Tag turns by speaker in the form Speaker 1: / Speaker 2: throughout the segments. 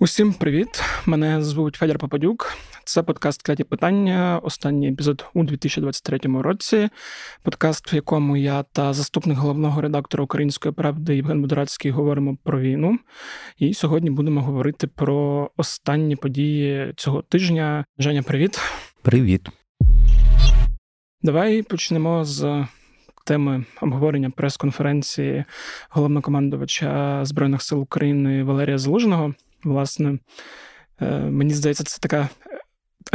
Speaker 1: Усім привіт! Мене звуть Федір Попадюк. Це подкаст «Кляті питання. Останній епізод у 2023 році. Подкаст, в якому я та заступник головного редактора Української правди Євген Будорацький говоримо про війну. І сьогодні будемо говорити про останні події цього тижня. Женя, привіт.
Speaker 2: Привіт.
Speaker 1: Давай почнемо з теми обговорення прес-конференції головнокомандувача Збройних сил України Валерія Залужного. Власне, е, мені здається, це така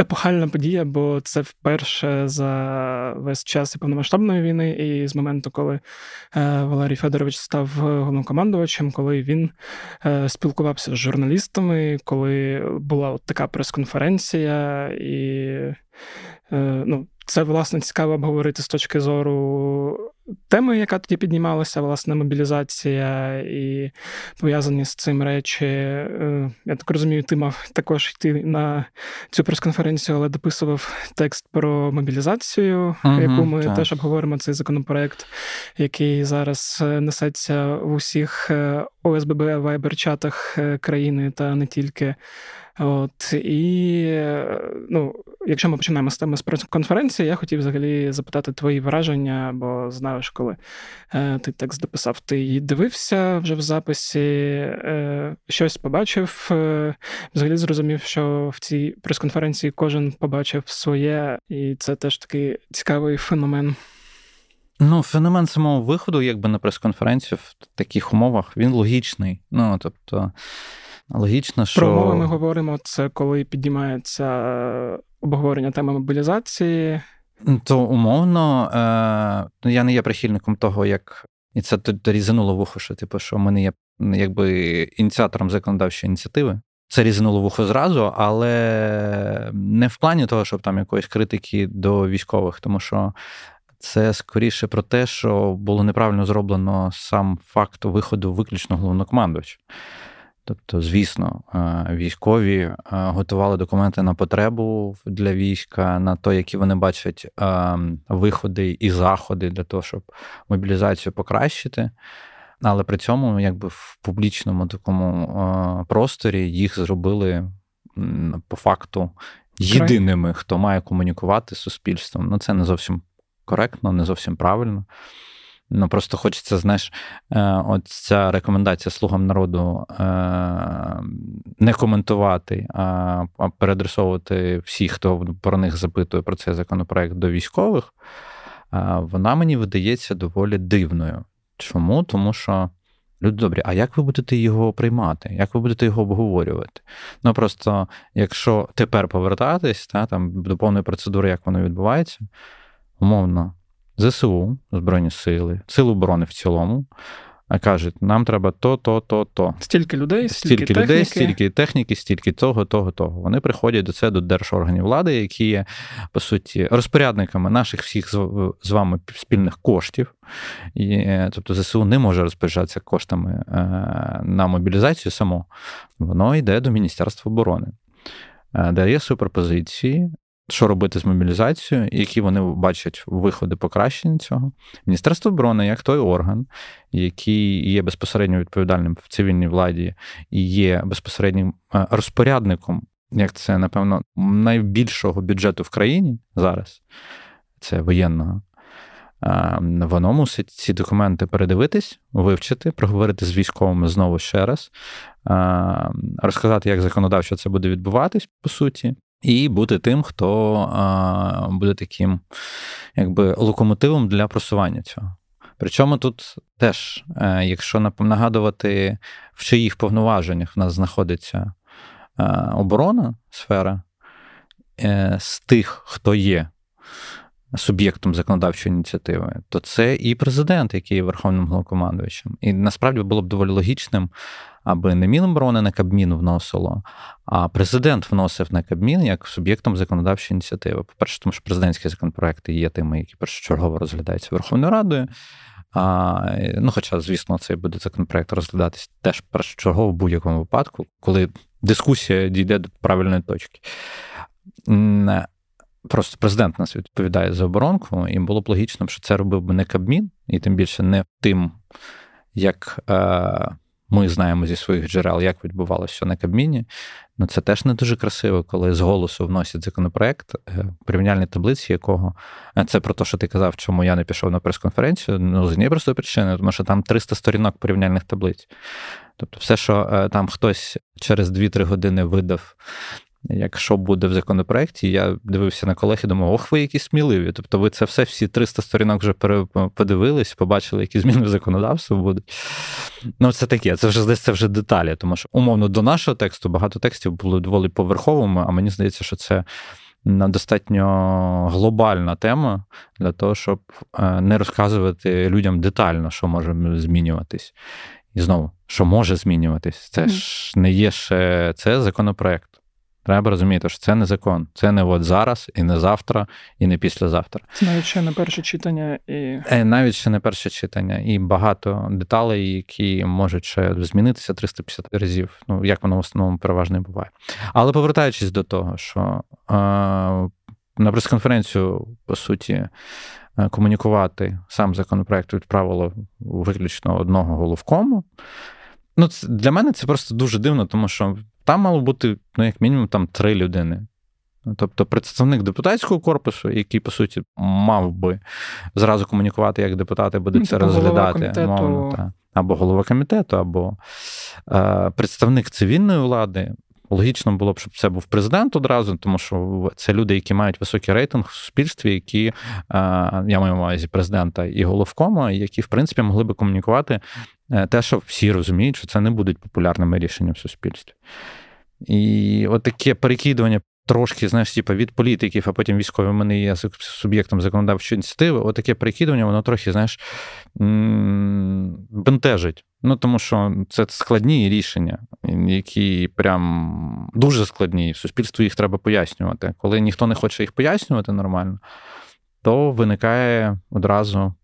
Speaker 1: епохальна подія, бо це вперше за весь час і повномасштабної війни, і з моменту, коли е, Валерій Федорович став головнокомандувачем, коли він е, спілкувався з журналістами, коли була от така прес-конференція, і ну, це власне цікаво обговорити з точки зору теми, яка тоді піднімалася, власне, мобілізація і пов'язані з цим речі. Е, я так розумію, ти мав також йти на цю прес-конференцію, але дописував текст про мобілізацію, угу, яку ми так. теж обговоримо цей законопроект, який зараз е, несеться в усіх е, ОСББ вайбер-чатах країни та не тільки. От і ну, якщо ми починаємо з теми з конференції, я хотів взагалі запитати твої враження, бо знаю, що коли е, ти текст дописав, ти її дивився вже в записі, е, щось побачив. Е, взагалі зрозумів, що в цій прес-конференції кожен побачив своє, і це теж такий цікавий феномен.
Speaker 2: Ну, феномен самого виходу, якби на прес-конференцію в таких умовах, він логічний. Ну, тобто. Логічно, що...
Speaker 1: Про умови ми говоримо, це коли піднімається е, обговорення теми мобілізації.
Speaker 2: То умовно, е, ну, я не є прихильником того, як і це різануло вухо, що типу, що ми не є якби ініціатором законодавчої ініціативи. Це різануло вухо зразу, але не в плані того, щоб там якоїсь критики до військових, тому що це скоріше про те, що було неправильно зроблено сам факт виходу виключно головнокомандувача. Тобто, звісно, е, військові е, готували документи на потребу для війська, на те, які вони бачать е, виходи і заходи для того, щоб мобілізацію покращити. Але при цьому, якби в публічному такому просторі їх зробили по факту єдиними, хто має комунікувати з суспільством. Ну, це не зовсім коректно, не зовсім правильно. Ну просто хочеться, знаєш, е, от ця рекомендація слугам народу е, не коментувати, а переадресовувати всіх, хто про них запитує про цей законопроект до військових, вона мені видається доволі дивною. Чому? Тому що. Люди добрі, а як ви будете його приймати? Як ви будете його обговорювати? Ну просто якщо тепер повертатись, та, там, до повної процедури, як воно відбувається, умовно, ЗСУ, Збройні Сили, Сили оборони в цілому. Кажуть, нам треба то, то, то, то.
Speaker 1: Стільки людей,
Speaker 2: стільки, стільки техніки. людей, стільки техніки, стільки того, того, того. Вони приходять до це до держорганів влади, які є, по суті, розпорядниками наших всіх з вами спільних коштів. І, Тобто ЗСУ не може розпоряджатися коштами е, на мобілізацію само. Воно йде до Міністерства оборони, е, де є суперпозиції, що робити з мобілізацією, які вони бачать виходи покращення цього. Міністерство оборони, як той орган, який є безпосередньо відповідальним в цивільній владі і є безпосереднім е, розпорядником, як це, напевно, найбільшого бюджету в країні зараз, це воєнного. Е, воно мусить ці документи передивитись, вивчити, проговорити з військовими знову ще раз, е, розказати, як законодавчо це буде відбуватись, по суті, і бути тим, хто а, буде таким якби локомотивом для просування цього. Причому тут теж, е, якщо нагадувати, в чиїх повноваженнях в нас знаходиться е, оборона сфера е, з тих, хто є суб'єктом законодавчої ініціативи, то це і президент, який є верховним головнокомандуючим. І насправді було б доволі логічним аби не Міноборони на Кабмін вносило, а президент вносив на Кабмін як суб'єктом законодавчої ініціативи. По-перше, тому що президентські законопроекти є тими, які першочергово розглядаються Верховною Радою. А, Ну, Хоча, звісно, цей буде законопроект розглядатись теж першочергово в будь-якому випадку, коли дискусія дійде до правильної точки. Просто президент нас відповідає за оборонку, і було б логічно, що це робив би не Кабмін, і тим більше не тим, як е, ми знаємо зі своїх джерел, як відбувалося на Кабміні. Ну це теж не дуже красиво, коли з голосу вносять законопроект, е, порівняльні таблиці, якого е, це про те, що ти казав, чому я не пішов на прес-конференцію. Ну, з однієї простої причини, тому що там 300 сторінок порівняльних таблиць. Тобто, все, що е, там хтось через 2-3 години видав Якщо буде в законопроекті, я дивився на колег і думав, ох, ви які сміливі. Тобто, ви це все, всі 300 сторінок вже подивились, побачили, які зміни в законодавство будуть. Ну, це таке, це вже це вже деталі, тому що, умовно, до нашого тексту багато текстів були доволі поверховими, а мені здається, що це достатньо глобальна тема для того, щоб е, не розказувати людям детально, що може змінюватись. І знову, що може змінюватись, це ж не є ще це законопроект. Треба розуміти, що це не закон. Це не от зараз, і не завтра, і не післязавтра.
Speaker 1: Це навіть ще не перше читання і
Speaker 2: е, навіть ще не перше читання, і багато деталей, які можуть ще змінитися 350 разів. Ну як воно в основному переважно і буває. Але повертаючись до того, що е, на прес-конференцію, по суті, е, комунікувати сам законопроект відправило виключно одного головкому. Ну, це, для мене це просто дуже дивно, тому що там мало бути, ну, як мінімум, там три людини. Тобто представник депутатського корпусу, який, по суті, мав би зразу комунікувати, як депутати будуть ну, це розглядати, розглядати, мовно, та, або голова комітету, або е, представник цивільної влади. Логічно було б, щоб це був президент одразу, тому що це люди, які мають високий рейтинг в суспільстві, які е, я маю на увазі президента і головкома, які, в принципі, могли би комунікувати Е, те, що всі розуміють, що це не будуть популярними рішенням в суспільстві. І от таке перекидування трошки, знаєш, типу, від політиків, а потім військові мене є суб'єктом законодавчої ініціативи, от таке перекидування, воно трохи, знаєш, бентежить. Ну, тому що це складні рішення, які прям дуже складні. Суспільству їх треба пояснювати. Коли ніхто не хоче їх пояснювати нормально, то виникає одразу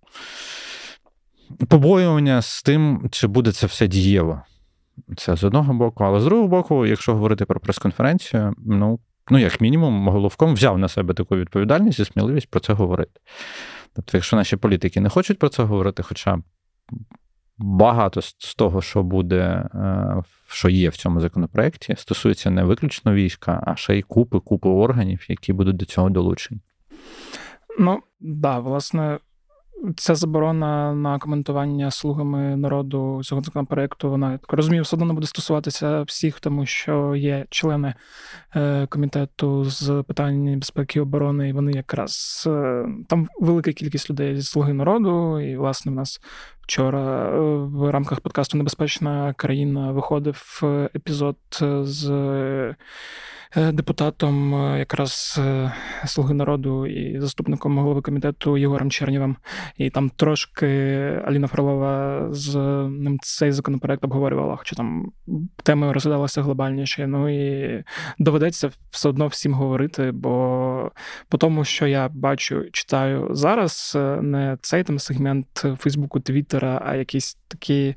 Speaker 2: побоювання з тим, чи буде це все дієво. Це з одного боку, але з другого боку, якщо говорити про прес-конференцію, ну, ну як мінімум, головком взяв на себе таку відповідальність і сміливість про це говорити. Тобто, якщо наші політики не хочуть про це говорити, хоча багато з того, що буде, е, що є в цьому законопроекті, стосується не виключно війська, а ще й купи, купи органів, які будуть до цього долучені.
Speaker 1: Ну, да, власне, Ця заборона на коментування слугами народу цього законопроекту, вона так розумію, все одно буде стосуватися всіх, тому що є члени е, комітету з питань безпеки і оборони, і вони якраз е, там велика кількість людей зі слуги народу. І, власне, в нас вчора е, в рамках подкасту Небезпечна країна виходив епізод з. Е, депутатом е, якраз е, Слуги народу і заступником голови комітету Єгором Чернєвим. І там трошки Аліна Фролова з ним цей законопроект обговорювала, хоча там теми розглядалися глобальніше. Ну і доведеться все одно всім говорити, бо по тому, що я бачу, читаю зараз, не цей там сегмент Фейсбуку, Твіттера, а якісь такі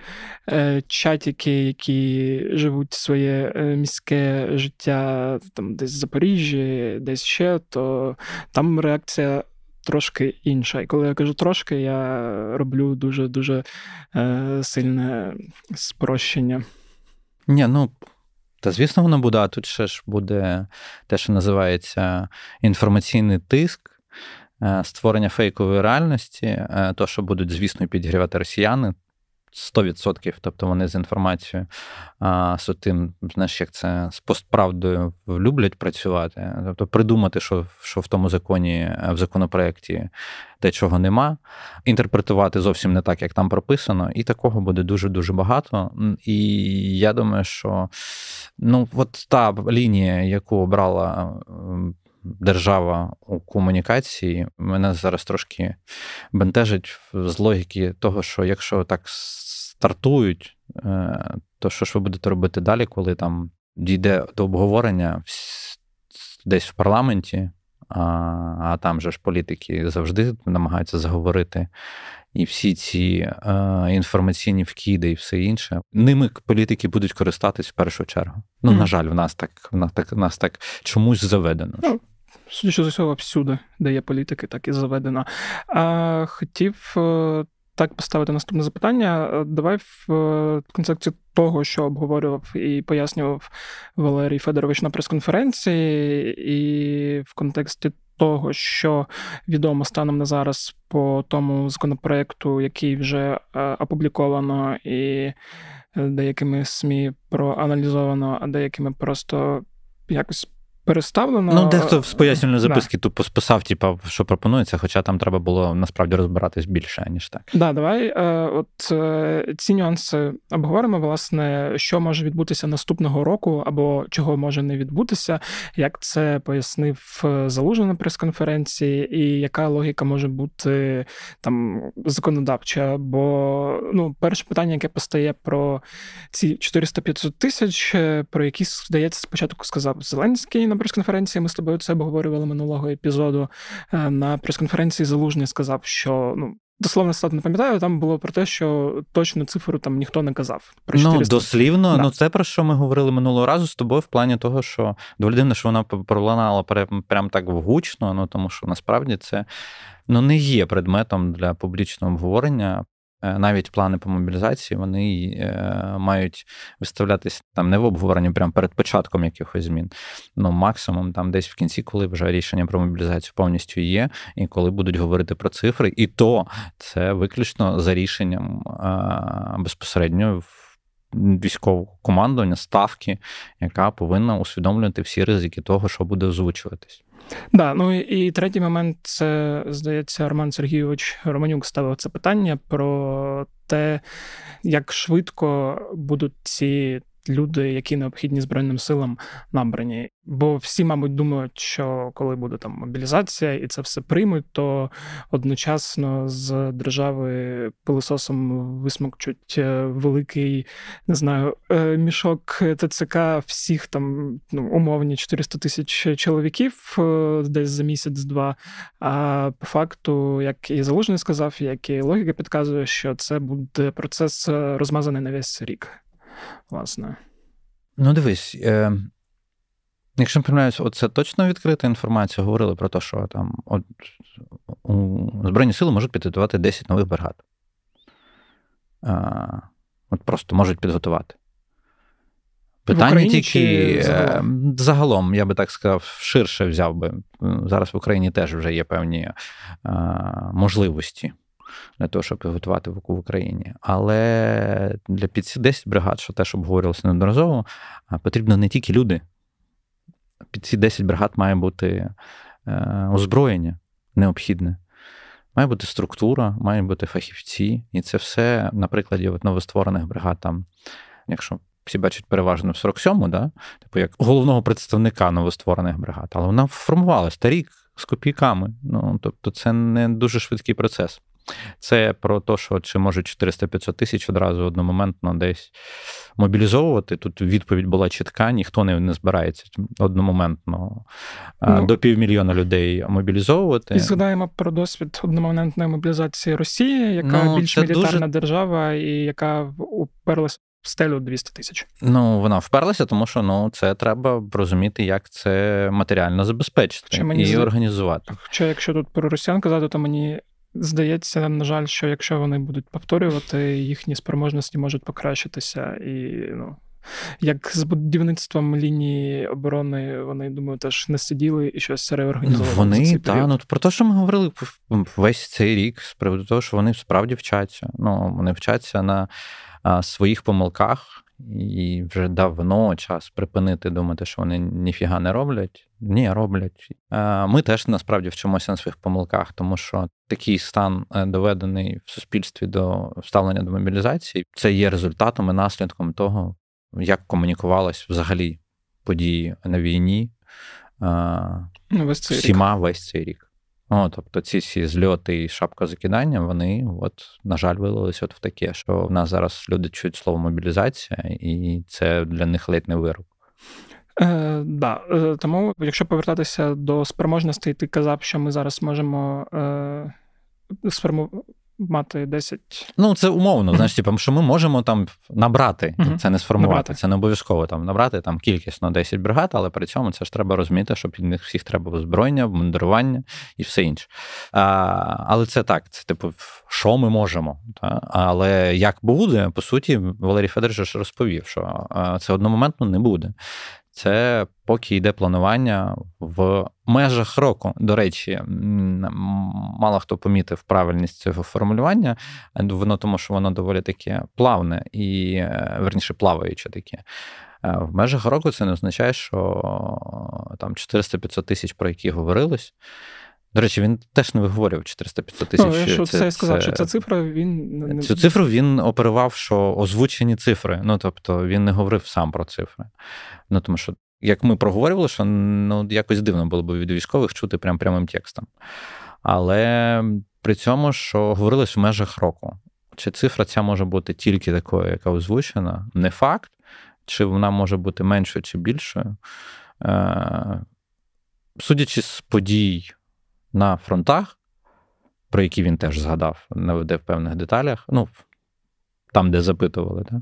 Speaker 1: е, чатики, які живуть своє міське життя там десь в Запоріжжі, десь ще, то там реакція. Трошки інша. І коли я кажу трошки, я роблю дуже-дуже е, сильне спрощення.
Speaker 2: Ні, ну, та звісно, воно буде, а тут ще ж буде те, що називається інформаційний тиск, е, створення фейкової реальності, е, то, що будуть, звісно, підігрівати росіяни. 100%. Тобто вони з інформацією а, з тим, знаєш, як це з постправдою люблять працювати. Тобто придумати, що що в тому законі, в законопроекті те, чого нема, інтерпретувати зовсім не так, як там прописано, і такого буде дуже-дуже багато. І я думаю, що ну, от та лінія, яку обрала держава у комунікації мене зараз трошки бентежить з логіки того, що якщо так стартують, е, то що ж ви будете робити далі, коли там дійде до обговорення десь в парламенті, а а там же ж політики завжди намагаються заговорити. І всі ці е, інформаційні вкиди і все інше, ними політики будуть користатись в першу чергу. Ну, mm. на жаль, в нас так в нас так в нас так чомусь заведено.
Speaker 1: Ну, Судячи з усього, всюди, де є політики, так і заведено. Хотів е, так поставити наступне запитання. Давай в концепції того, що обговорював і пояснював Валерій Федорович на прес-конференції, і в контексті того, що відомо станом на зараз по тому законопроекту, який вже опубліковано і деякими СМІ проаналізовано, а деякими просто якось переставлено.
Speaker 2: Ну, дехто з пояснювальної записки да. тупо списав, типу, що пропонується, хоча там треба було насправді розбиратись більше, ніж так.
Speaker 1: Да, давай е, от е, ці нюанси обговоримо, власне, що може відбутися наступного року, або чого може не відбутися, як це пояснив е, Залужний на прес-конференції, і яка логіка може бути там законодавча. Бо ну, перше питання, яке постає про ці 400-500 тисяч, про які, здається, спочатку сказав Зеленський на прес-конференції. Ми з тобою це обговорювали минулого епізоду. Е, на прес-конференції Залужний сказав, що ну. Дословно стат не пам'ятаю, там було про те, що точну цифру там ніхто не казав.
Speaker 2: Про 400. Ну, дослівно, да. ну це про що ми говорили минулого разу з тобою в плані того, що доволі дивно, що вона пролунала прям так гучно, ну тому що насправді це ну, не є предметом для публічного обговорення. Е, навіть плани по мобілізації вони е, мають виставлятися там не в обговоренні прямо перед початком якихось змін. Ну, максимум там десь в кінці, коли вже рішення про мобілізацію повністю є, і коли будуть говорити про цифри, і то це виключно за рішенням безпосередньо військового командування, ставки, яка повинна усвідомлювати всі ризики того, що буде озвучуватись.
Speaker 1: Да, ну і третій момент це здається, Роман Сергійович Романюк ставив це питання про те, як швидко будуть ці люди, які необхідні Збройним силам набрані. Бо всі, мабуть, думають, що коли буде там мобілізація і це все приймуть, то одночасно з держави пилососом висмокчуть е, великий, не знаю, е, мішок ТЦК всіх там ну, умовні 400 тисяч чоловіків е, десь за місяць-два. А по факту, як і Залужний сказав, як і логіка підказує, що це буде процес розмазаний на весь рік власне.
Speaker 2: Ну, дивись, е, якщо не помиляюсь, оце точно відкрита інформація. Говорили про те, що там от, у Збройні сили можуть підготувати 10 нових бригад. А, От просто можуть підготувати. Питання тільки загалом? загалом, я би так сказав, ширше взяв би. Зараз в Україні теж вже є певні а, можливості для того, щоб підготувати в Україні. Але для під 10 бригад, що теж обговорювалося неодноразово, потрібно не тільки люди. Під ці 10 бригад має бути е, озброєння необхідне. Має бути структура, має бути фахівці, і це все на прикладі от новостворених бригад, там, якщо всі бачать переважно в 47-му, да? типу як головного представника новостворених бригад, але вона формувалась та рік з копійками. Ну, Тобто, це не дуже швидкий процес. Це про те, що чи можуть 400-500 тисяч одразу одномоментно десь мобілізовувати. Тут відповідь була чітка, ніхто не не збирається одномоментно ну, до півмільйона людей мобілізовувати.
Speaker 1: І згадаємо про досвід одномоментної мобілізації Росії, яка ну, більш мілітарна дуже... держава і яка уперлася. В стелю 200 тисяч.
Speaker 2: Ну, вона вперлася, тому що ну, це треба розуміти, як це матеріально забезпечити і з... організувати.
Speaker 1: Хоча, якщо тут про росіян казати, то мені Здається, на жаль, що якщо вони будуть повторювати, їхні спроможності можуть покращитися. І ну, як з будівництвом лінії оборони, вони думаю, теж не сиділи і щось реорганізовували.
Speaker 2: Вони та ну про те, що ми говорили весь цей рік, з приводу того, що вони справді вчаться. Ну вони вчаться на своїх помилках. І вже давно час припинити думати, що вони ніфіга не роблять. Ні, роблять. Ми теж насправді вчимося на своїх помилках, тому що такий стан е, доведений в суспільстві до ставлення до мобілізації, це є результатом і наслідком того, як комунікувалось взагалі події на війні
Speaker 1: ну, весь цей
Speaker 2: всіма весь цей рік. О, Тобто ці всі зльоти і шапка закидання, вони, от, на жаль, вилилися от в таке, що в нас зараз люди чують слово мобілізація, і це для них ледь не вирок.
Speaker 1: Е, да. Е, тому, якщо повертатися до спроможностей, ти казав, що ми зараз можемо е, сформу... мати 10.
Speaker 2: Ну, це умовно, знаєш, типу, що ми можемо там набрати. Це не сформувати, набрати. це не обов'язково там набрати там кількісно 10 бригад, але при цьому це ж треба розуміти, що під них всіх треба озброєння, обмундирування і все інше. А, Але це так, це типу, що ми можемо. Та? Але як буде, по суті, Валерій Федорович розповів, що це одномоментно не буде. Це поки йде планування в межах року. До речі, мало хто помітив правильність цього формулювання, воно тому, що воно доволі таке плавне і е, верніше плаваюче таке. Е, в межах року це не означає, що там 400-500 тисяч, про які говорилось. До речі, він теж не виговорював 400-500 тисяч.
Speaker 1: Ну, що це, це сказав, що ця цифра він
Speaker 2: цю цифру він оперував, що озвучені цифри. Ну тобто він не говорив сам про цифри. Ну тому що, як ми проговорювали, що ну якось дивно було б від військових чути прям прямим текстом. Але при цьому, що говорилось в межах року. Чи цифра ця може бути тільки такою, яка озвучена, не факт, чи вона може бути меншою чи більшою. Е, судячи з подій на фронтах, про які він теж згадав, наведе в певних деталях, ну, там, де запитували, да?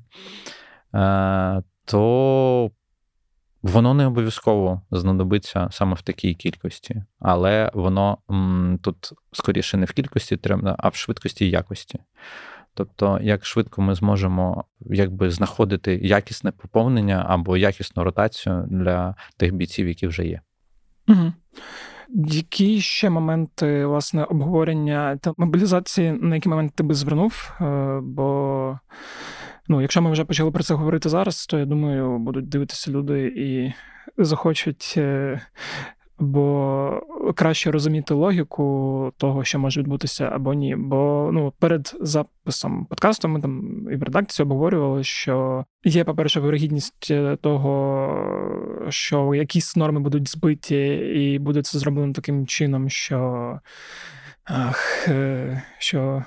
Speaker 2: Е, то воно не обов'язково знадобиться саме в такій кількості, але воно м, тут скоріше не в кількості, а в швидкості і якості. Тобто, як швидко ми зможемо якби знаходити якісне поповнення або якісну ротацію для тих бійців, які вже є.
Speaker 1: Угу. Які ще моменти власне обговорення та мобілізації, на які моменти ти би звернув? Е, бо ну, якщо ми вже почали про це говорити зараз, то я думаю, будуть дивитися люди і захочуть е, бо краще розуміти логіку того, що може відбутися або ні. Бо ну перед записом подкасту ми там і в редакції обговорювали, що є, по-перше, вирогідність того, що якісь норми будуть збиті, і буде це зроблено таким чином, що ах, е, що.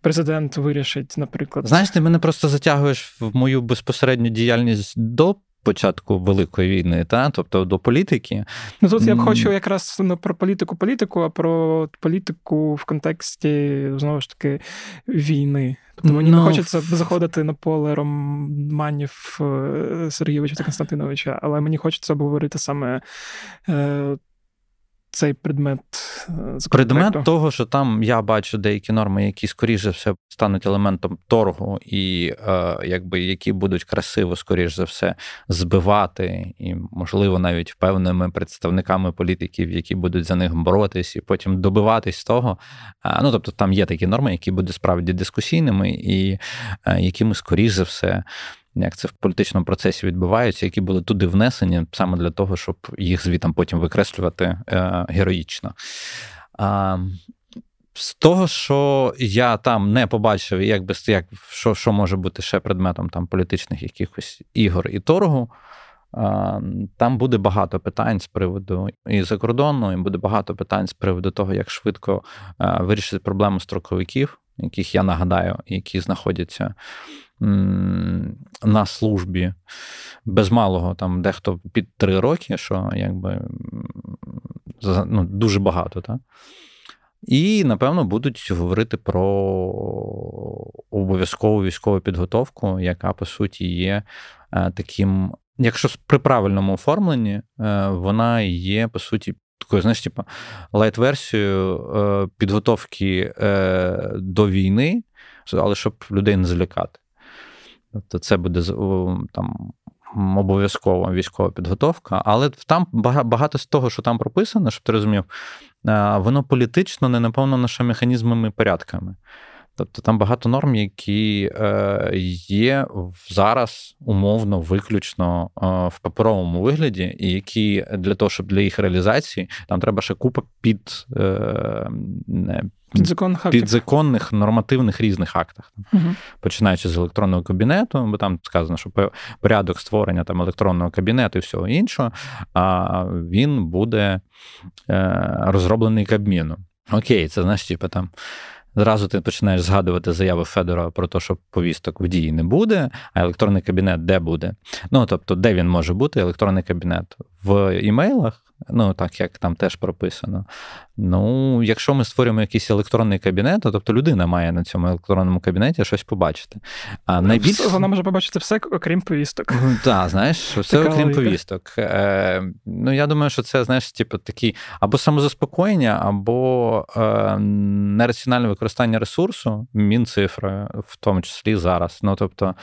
Speaker 1: Президент вирішить, наприклад,
Speaker 2: знаєш, ти мене просто затягуєш в мою безпосередню діяльність до початку великої війни, та тобто до політики.
Speaker 1: Ну тут я б хочу якраз не про політику, політику, а про політику в контексті знову ж таки війни. Тобто мені no. не хочеться хочеться заходити на поле романів е, Сергійовича та Константиновича, але мені хочеться обговорити саме е, цей предмет
Speaker 2: е, предмет того, що там я бачу деякі норми, які скоріше все стануть елементом торгу, і е, якби які будуть красиво, скоріш за все, збивати, і, можливо, навіть певними представниками політиків, які будуть за них боротись, і потім добиватись того. Е, ну тобто, там є такі норми, які будуть справді дискусійними, і е, якими скоріш за все як це в політичному процесі відбувається, які були туди внесені саме для того, щоб їх звітом потім викреслювати е, героїчно. А, з того, що я там не побачив, як би як, що що може бути ще предметом там політичних якихось ігор і торгу, там буде багато питань з приводу і за кордону, і буде багато питань з приводу того, як швидко вирішити проблему строковиків, яких я нагадаю, які знаходяться на службі без малого, там дехто під три роки, що якби ну, дуже багато. Так? І, напевно, будуть говорити про обов'язкову військову підготовку, яка, по суті, є е, таким, якщо при правильному оформленні, е, вона є, по суті, такою, знаєш, типу, light-версією е, підготовки до війни, але щоб людей не залякати. Тобто це буде там обов'язкова військова підготовка, але там багато з того, що там прописано, щоб ти розумів, воно політично не наповнено ще механізмами і порядками. Тобто там багато норм, які е, є зараз умовно, виключно е, в паперовому вигляді, і які для того, щоб для їх реалізації, там треба ще купа під. Е,
Speaker 1: Підзаконних
Speaker 2: підзаконних нормативних різних актах, угу. починаючи з електронного кабінету, бо там сказано, що порядок створення там електронного кабінету і всього іншого, а він буде розроблений Кабміном. Окей, це значить, типу, там Зразу ти починаєш згадувати заяви Федора про те, що повісток в дії не буде, а електронний кабінет де буде. Ну тобто, де він може бути, електронний кабінет в імейлах, ну так як там теж прописано. Ну, якщо ми створюємо якийсь електронний кабінет, то тобто людина має на цьому електронному кабінеті щось побачити. А
Speaker 1: ну, найбільш... Вона може побачити все, окрім повісток.
Speaker 2: Ну, так, знаєш, все окрім повісток. Е, Ну, я думаю, що це, знаєш, типу, такі або самозаспокоєння, або е, нераціональне використання ресурсу, мінцифри, в тому числі зараз. Ну, тобто,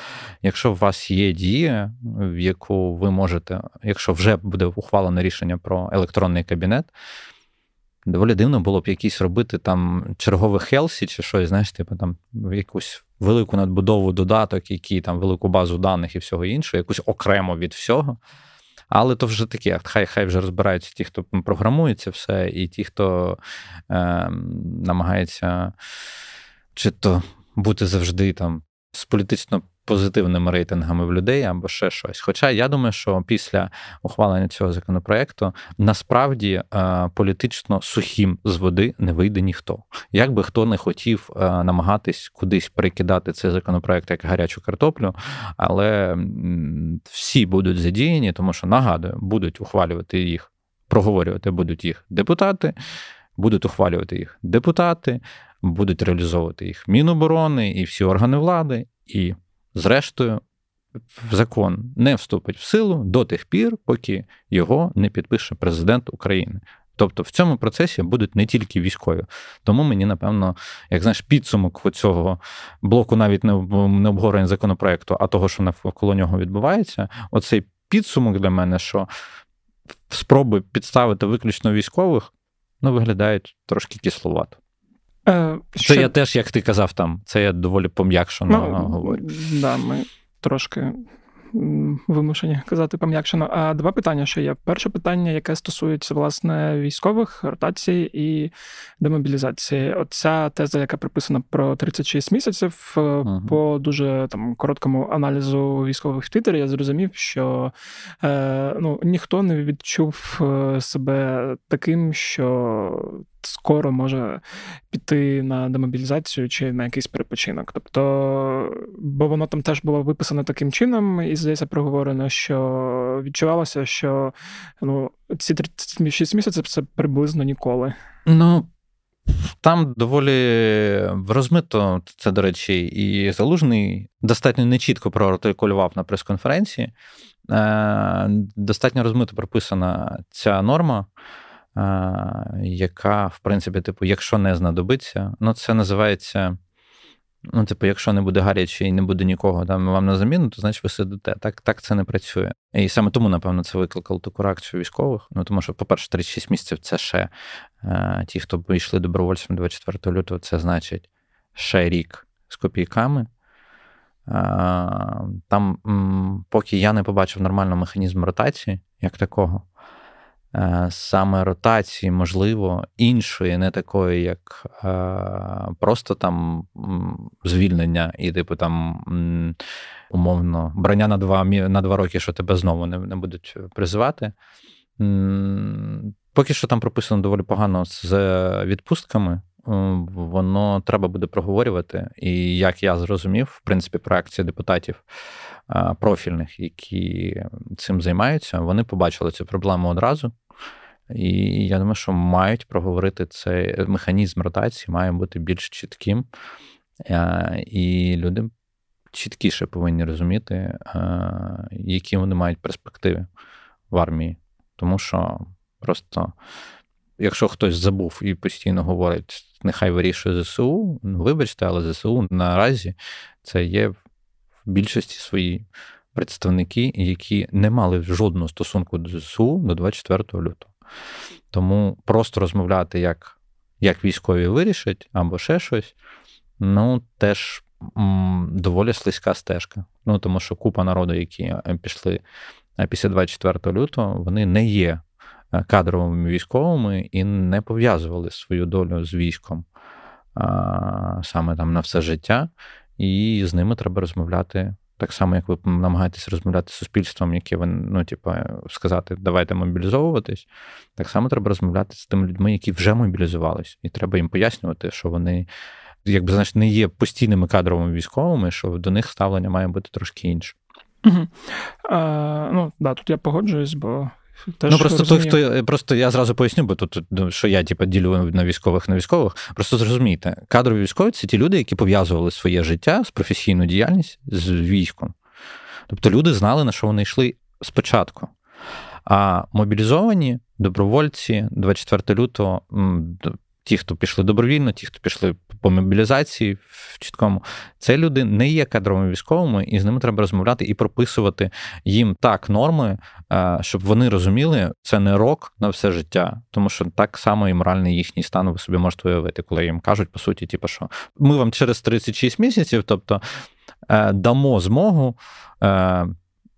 Speaker 2: якщо у вас є Дія, в яку ви можете, якщо вже буде ухвалене рішення про електронний кабінет. Доволі дивно було б якісь робити там чергове Хелсі чи щось, знаєш, типу там якусь велику надбудову додаток, який там велику базу даних і всього іншого, якусь окремо від всього. Але то вже таке, хай хай вже розбираються ті, хто програмує це все, і ті, хто е, намагається чи то бути завжди там з політично позитивними рейтингами в людей або ще щось. Хоча я думаю, що після ухвалення цього законопроекту насправді е, політично сухим з води не вийде ніхто. Як би хто не хотів е, намагатись кудись перекидати цей законопроект як гарячу картоплю, але всі будуть задіяні, тому що нагадую, будуть ухвалювати їх, проговорювати будуть їх депутати. Будуть ухвалювати їх депутати, будуть реалізовувати їх Міноборони і всі органи влади, і зрештою, в закон не вступить в силу до тих пір, поки його не підпише президент України. Тобто в цьому процесі будуть не тільки військові. Тому мені, напевно, як знаєш, підсумок цього блоку навіть не обговорення законопроекту, а того, що навколо нього відбувається, оцей підсумок для мене, що спроби підставити виключно військових, ну, виглядають трошки кисловато. Е, Це я теж, як ти казав там, це я доволі пом'якшено ну, говорю.
Speaker 1: Да, ми трошки вимушені казати пом'якшено. А два питання ще є. Перше питання, яке стосується власне військових ротації і демобілізації. Оця теза, яка приписана про 36 місяців, uh по дуже там короткому аналізу військових в Твіттері, я зрозумів, що е, ну, ніхто не відчув е, себе таким, що скоро може піти на демобілізацію чи на якийсь перепочинок. Тобто, бо воно там теж було виписано таким чином, і здається, проговорено, що відчувалося, що ну, ці 36 місяців це приблизно ніколи.
Speaker 2: Ну. Там доволі розмито це, до речі, і залужний достатньо нечітко проартикулював на прес-конференції. Е, достатньо розмито прописана ця норма яка, в принципі, типу, якщо не знадобиться, ну це називається. Ну, типу, якщо не буде гаряче і не буде нікого там вам на заміну, то значить ви сидите. Так так це не працює. І саме тому, напевно, це викликало таку реакцію військових. Ну тому що, по-перше, 36 місяців це ще е, ті, хто йшли добровольцями 24 лютого, це значить ще рік з копійками. Е, там, м, поки я не побачив нормального механізму ротації, як такого, саме ротації, можливо, іншої, не такої, як е, просто там звільнення, і, типу, там умовно брання на два на два роки, що тебе знову не, не будуть призивати. Поки що там прописано доволі погано з відпустками. Воно треба буде проговорювати. І як я зрозумів, в принципі, проекція депутатів профільних, які цим займаються, вони побачили цю проблему одразу. І я думаю, що мають проговорити цей механізм ротації, має бути більш чітким. І люди чіткіше повинні розуміти, які вони мають перспективи в армії. Тому що просто, якщо хтось забув і постійно говорить, нехай вирішує ЗСУ, ну вибачте, але ЗСУ наразі це є більшості своїй представники, які не мали жодного стосунку до ЗСУ до 24 лютого. Тому просто розмовляти, як як військові вирішать або ще щось, ну теж м, доволі слизька стежка. Ну тому що купа народу, які е, пішли е, після 24 лютого, вони не є е, кадровими військовими і не пов'язували свою долю з військом саме там на все життя і з ними треба розмовляти. Так само, як ви намагаєтесь розмовляти з суспільством, яке ви, ну, типу, сказати, давайте мобілізовуватись. Так само треба розмовляти з тими людьми, які вже мобілізувались. І треба їм пояснювати, що вони, якби знаєш, не є постійними кадровими військовими, що до них ставлення має бути трошки інше.
Speaker 1: Угу. А, Ну, да, тут я погоджуюсь, бо Теж
Speaker 2: ну просто
Speaker 1: розумію.
Speaker 2: той, хто просто я зразу поясню, бо тут ну, що я типу, ділю на військових на військових. Просто зрозумійте, кадрові військові це ті люди, які пов'язували своє життя з професійну діяльність з військом. Тобто люди знали, на що вони йшли спочатку. А мобілізовані добровольці 24 лютого, ті, хто пішли добровільно, ті, хто пішли по мобілізації в чіткому, це люди не є кадровими військовими, і з ними треба розмовляти і прописувати їм так норми, е, щоб вони розуміли, це не рок на все життя, тому що так само і моральний їхній стан ви собі можете уявити, коли їм кажуть, по суті, типу, що ми вам через 36 місяців, тобто е, дамо змогу. Е,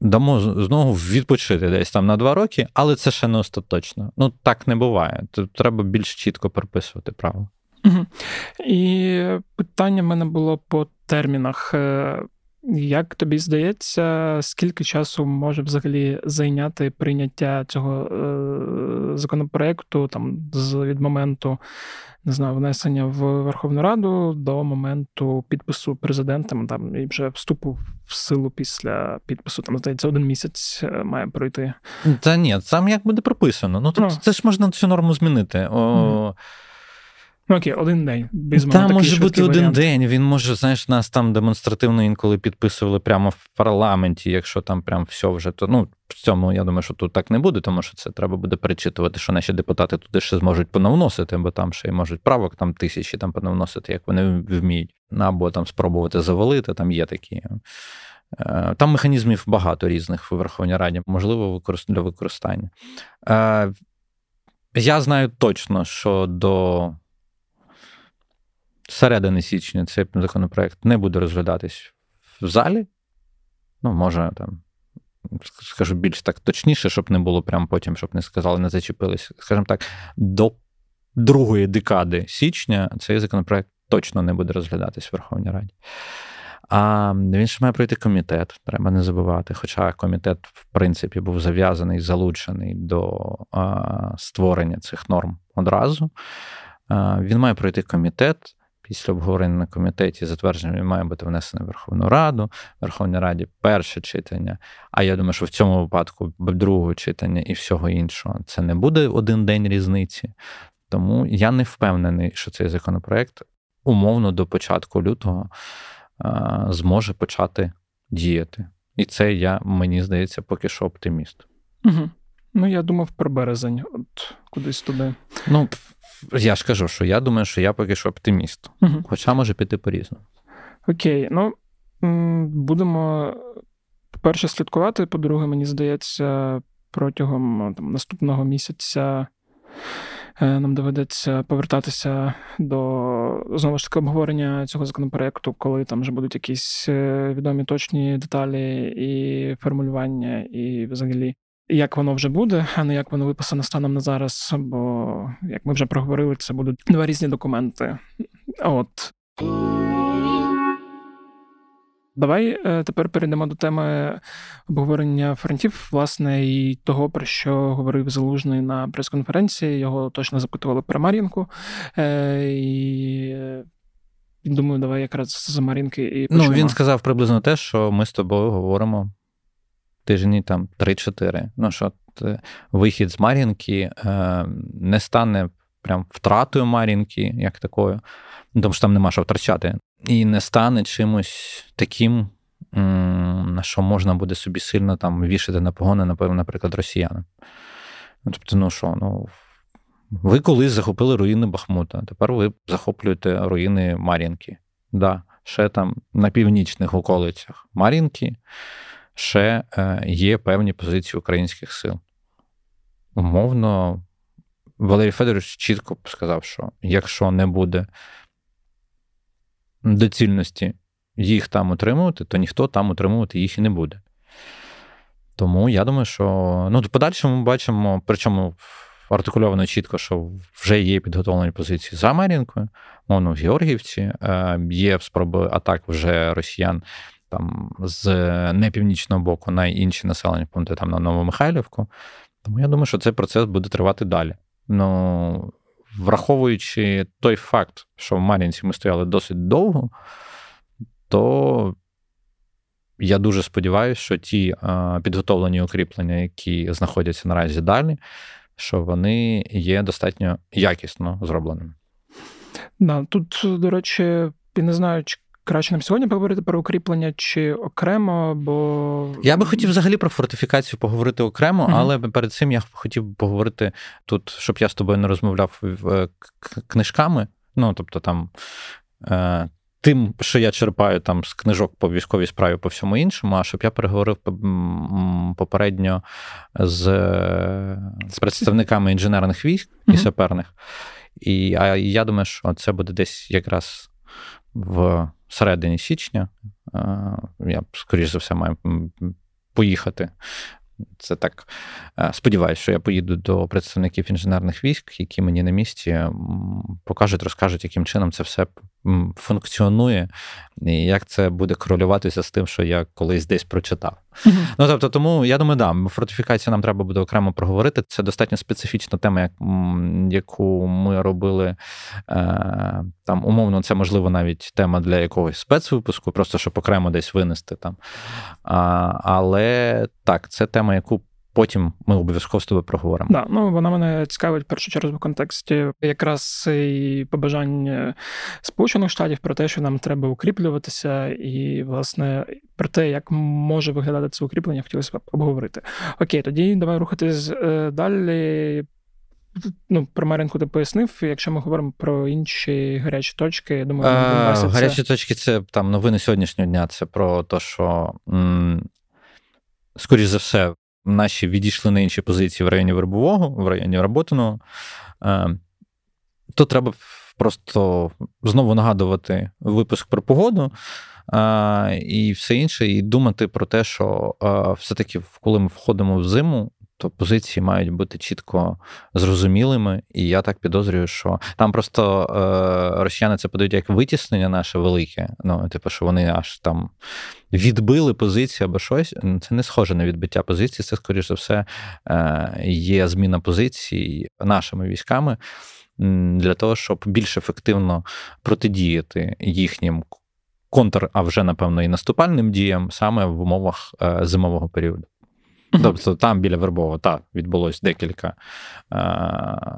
Speaker 2: дамо знову відпочити десь там на два роки, але це ще не остаточно. Ну так не буває. Тут треба більш чітко прописувати правила.
Speaker 1: Угу. І питання в мене було по термінах. Е, як тобі здається, скільки часу може взагалі зайняти прийняття цього е, законопроекту там з від моменту не знаю, внесення в Верховну Раду до моменту підпису президентом там і вже вступу в силу після підпису? Там здається, один місяць е, має пройти.
Speaker 2: Та ні, там як буде прописано. Ну тобто, ну. це ж можна цю норму змінити. О,
Speaker 1: Ну, окей, один день. Без
Speaker 2: Там може бути варіант. один день. Він може, знаєш, нас там демонстративно інколи підписували прямо в парламенті, якщо там прям все вже то. Ну, в цьому я думаю, що тут так не буде, тому що це треба буде перечитувати, що наші депутати туди ще зможуть понавносити, бо там ще й можуть правок там тисячі там понавносити, як вони вміють, або там спробувати завалити. Там є такі. Е, там механізмів багато різних в Верховній Раді, можливо, для використання. Е, я знаю точно, що до середини січня цей законопроект не буде розглядатись в залі. Ну, може, там, скажу більш так точніше, щоб не було прямо потім, щоб не сказали, не зачепились. Скажімо так, до другої декади січня цей законопроект точно не буде розглядатись в Верховній Раді. А він ще має пройти комітет, треба не забувати. Хоча комітет, в принципі, був зав'язаний, залучений до а, створення цих норм одразу. А, Він має пройти комітет після обговорення на комітеті затвердження має бути внесений в Верховну Раду, в Верховній Раді перше читання. А я думаю, що в цьому випадку другого читання і всього іншого це не буде один день різниці. Тому я не впевнений, що цей законопроект умовно до початку лютого зможе почати діяти. І це я, мені здається, поки що оптиміст.
Speaker 1: Угу. Ну, я думав про березень, от кудись туди.
Speaker 2: Ну, я ж кажу, що я думаю, що я поки що оптиміст. Угу. Хоча може піти по-різному.
Speaker 1: Окей, ну будемо, по-перше, слідкувати. По-друге, мені здається, протягом там, наступного місяця. Е, нам доведеться повертатися до знову ж таки обговорення цього законопроекту, коли там вже будуть якісь е, відомі точні деталі і формулювання, і взагалі як воно вже буде, а не як воно виписано станом на зараз. Бо, як ми вже проговорили, це будуть два різні документи. От. Давай е, тепер перейдемо до теми обговорення фронтів, власне, і того, про що говорив Залужний на прес-конференції. Його точно запитували про Мар'їнку. Е, і Думаю, давай якраз за Мар'їнки і почнемо.
Speaker 2: Ну, він сказав приблизно те, що ми з тобою говоримо тижні там 3-4. Ну що вихід з Мар'їнки е, не стане прям втратою Мар'їнки, як такою, тому що там нема що втрачати, і не стане чимось таким, на що можна буде собі сильно там вішати на погони, наприклад, росіянам. Тобто, ну що, ну. Ви колись захопили руїни Бахмута, тепер ви захоплюєте руїни Мар'їнки. Да, ще там на північних околицях Мар'їнки ще е, є певні позиції українських сил. Умовно, Валерій Федорович чітко сказав, що якщо не буде доцільності їх там утримувати, то ніхто там утримувати їх і не буде. Тому я думаю, що ну, в подальшому ми бачимо, причому артикульовано чітко, що вже є підготовлені позиції за Мар'їнкою, мовно в Георгіївці, е, є спроби атак вже росіян там з непівнічного боку на інші населені пункти, там на Новомихайлівку. Тому я думаю, що цей процес буде тривати далі. Ну, враховуючи той факт, що в Мар'їнці ми стояли досить довго, то я дуже сподіваюся, що ті підготовлені укріплення, які знаходяться наразі далі, що вони є достатньо якісно зробленими.
Speaker 1: Да, Тут, до речі, я не знаю, краще нам сьогодні поговорити про укріплення чи окремо, бо.
Speaker 2: Я би хотів взагалі про фортифікацію поговорити окремо, mm але перед цим я хотів поговорити тут, щоб я з тобою не розмовляв е, книжками. Ну, тобто там. Е, тим, що я черпаю там з книжок по військовій справі по всьому іншому, а щоб я переговорив попередньо з з представниками інженерних військ і саперних. І а я думаю, що це буде десь якраз в середині січня. Я, скоріш за все, маю поїхати. Це так. Сподіваюся, що я поїду до представників інженерних військ, які мені на місці покажуть, розкажуть, яким чином це все функціонує, і як це буде корелюватися з тим, що я колись десь прочитав. Uh-huh. Ну тобто, тому я думаю, да, фортифікацію нам треба буде окремо проговорити. Це достатньо специфічна тема, як, яку ми робили е, там умовно, це можливо навіть тема для якогось спецвипуску, просто щоб окремо десь винести там. А, Але так, це тема, яку Потім ми обов'язково з тобою проговоримо.
Speaker 1: Да, ну вона мене цікавить в першу чергу в контексті якраз і побажання Сполучених Штатів про те, що нам треба укріплюватися, і власне про те, як може виглядати це укріплення, хотілося б обговорити. Окей, тоді давай рухатись е, далі. Ну, про Маринку ти пояснив. Якщо ми говоримо про інші гарячі точки, я думаю,
Speaker 2: а, це... гарячі точки це там новини сьогоднішнього дня. Це про те, що м- скоріш за все наші відійшли на інші позиції в районі Вербового, в районі Роботиного, е, то треба просто знову нагадувати випуск про погоду е, і все інше, і думати про те, що е, все-таки, коли ми входимо в зиму, то позиції мають бути чітко зрозумілими, і я так підозрюю, що там просто е, росіяни це подають як витіснення наше велике. Ну, типу, що вони аж там відбили позиції або щось. Це не схоже на відбиття позиції, це, скоріш за все, е, є зміна позицій нашими військами для того, щоб більш ефективно протидіяти їхнім контр, а вже напевно і наступальним діям саме в умовах е, зимового періоду. Тобто там біля Вербова так, відбулось декілька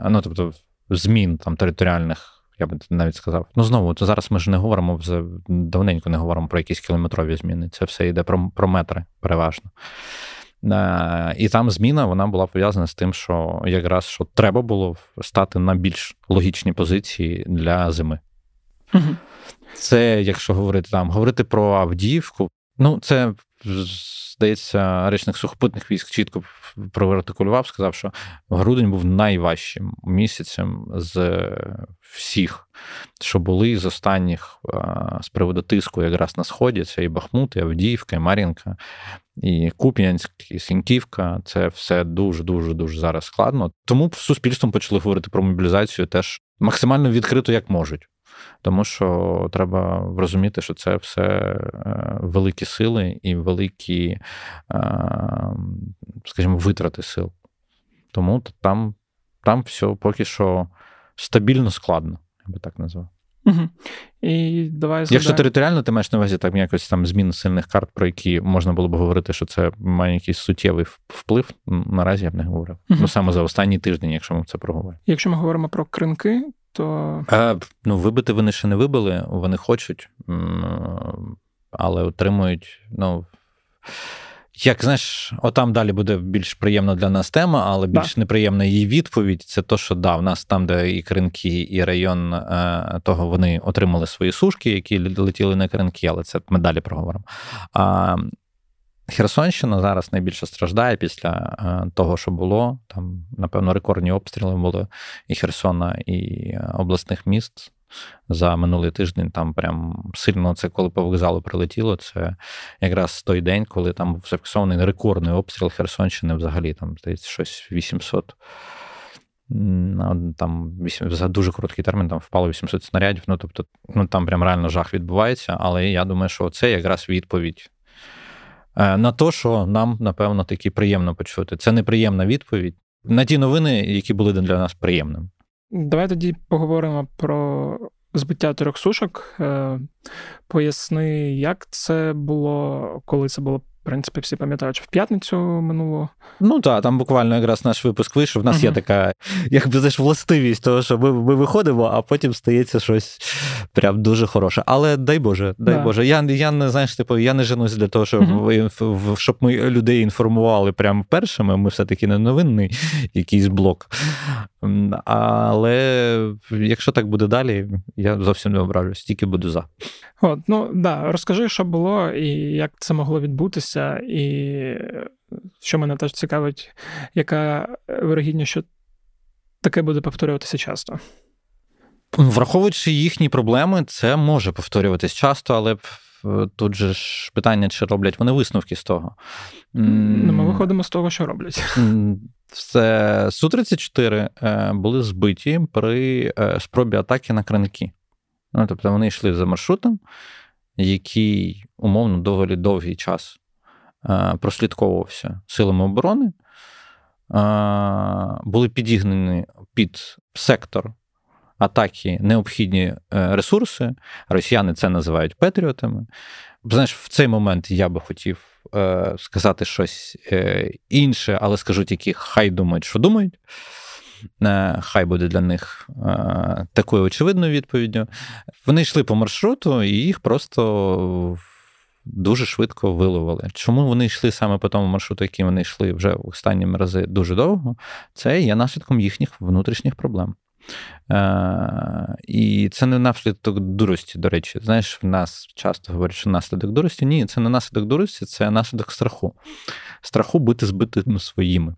Speaker 2: ну, тобто, змін там територіальних. Я би навіть сказав. Ну, знову, то зараз ми ж не говоримо вже давненько не говоримо про якісь кілометрові зміни. Це все йде про про метри переважно. І там зміна вона була пов'язана з тим, що якраз що треба було стати на більш логічні позиції для зими. Угу. Це, якщо говорити там, говорити про Авдіївку, ну це здається, речник сухопутних військ чітко проартикулював, сказав, що грудень був найважчим місяцем з всіх, що були з останніх з приводу тиску якраз на сході. Це і Бахмут, і Авдіївка, і Мар'їнка, і Куп'янськ, і Сіньківка. Це все дуже дуже дуже зараз складно. Тому суспільством почали говорити про мобілізацію теж максимально відкрито, як можуть тому що треба розуміти, що це все е, великі сили і великі, е, скажімо, витрати сил. Тому там там все поки що стабільно складно, я би так назвав.
Speaker 1: Угу. І давай
Speaker 2: Якщо територіально ти маєш на увазі там якось там змін сильних карт, про які можна було б говорити, що це має якийсь суттєвий вплив, наразі я б не говорив. Угу. Ну саме за останній тиждень, якщо ми це проговоримо.
Speaker 1: Якщо ми говоримо про кринки, то.
Speaker 2: А, Ну, вибити вони ще не вибили, вони хочуть, але отримують. ну... Як знаєш, отам далі буде більш приємна для нас тема, але більш да. неприємна її відповідь це то, що да, в нас там, де і кринки, і район е, того вони отримали свої сушки, які летіли на кринки, але це ми далі проговоримо. А Херсонщина зараз найбільше страждає після е, того, що було. Там, напевно, рекордні обстріли були і Херсона, і е, обласних міст. За минулий тиждень там прям сильно це, коли по вокзалу прилетіло. Це якраз той день, коли там був зафіксований рекордний обстріл Херсонщини, взагалі там здається, щось 800. Там за дуже короткий термін там впало 800 снарядів. Ну тобто, ну там прям реально жах відбувається. Але я думаю, що це якраз відповідь на те, що нам, напевно, таки приємно почути. Це неприємна відповідь на ті новини, які були для нас приємними.
Speaker 1: Давай тоді поговоримо про збиття трьох сушок. Поясни, як це було, коли це було в принципі, всі пам'ятають, в п'ятницю минуло.
Speaker 2: Ну так, там буквально якраз наш випуск вийшов. У нас uh-huh. є така, якби знаєш, властивість, того, що ми ми виходимо, а потім стається щось прям дуже хороше. Але дай Боже, дай да. Боже. Я я не знаєш, типу, я не женусь для того, щоб uh-huh. щоб ми людей інформували прямо першими. Ми все-таки не новинний якийсь блок. Але якщо так буде далі, я зовсім не ображусь, тільки буду за.
Speaker 1: От, ну да, розкажи, що було і як це могло відбутися, і що мене теж цікавить, яка вирогідність, що таке буде повторюватися часто.
Speaker 2: Враховуючи їхні проблеми, це може повторюватись часто, але тут же ж питання, чи роблять вони висновки з того.
Speaker 1: Ну, Ми виходимо з того, що роблять.
Speaker 2: Це Су-34 е, були збиті при е, спробі атаки на краники. Ну, Тобто вони йшли за маршрутом, який умовно доволі довгий час е, прослідковувався силами оборони, були підігнані під сектор атаки необхідні ресурси. Росіяни це називають патріотами. Знаєш, в цей момент я би хотів е, сказати щось е, інше, але скажу тільки, хай думають, що думають. Е, хай буде для них е, такою очевидною відповіддю. Вони йшли по маршруту, і їх просто дуже швидко виловили. Чому вони йшли саме по тому маршруту, який вони йшли вже останні рази дуже довго? Це є наслідком їхніх внутрішніх проблем. Е, І це не наслідок дурості, до речі. Знаєш, в нас часто говорять, що наслідок дурості. Ні, це не наслідок дурості, це наслідок страху. Страху бути збитими своїми.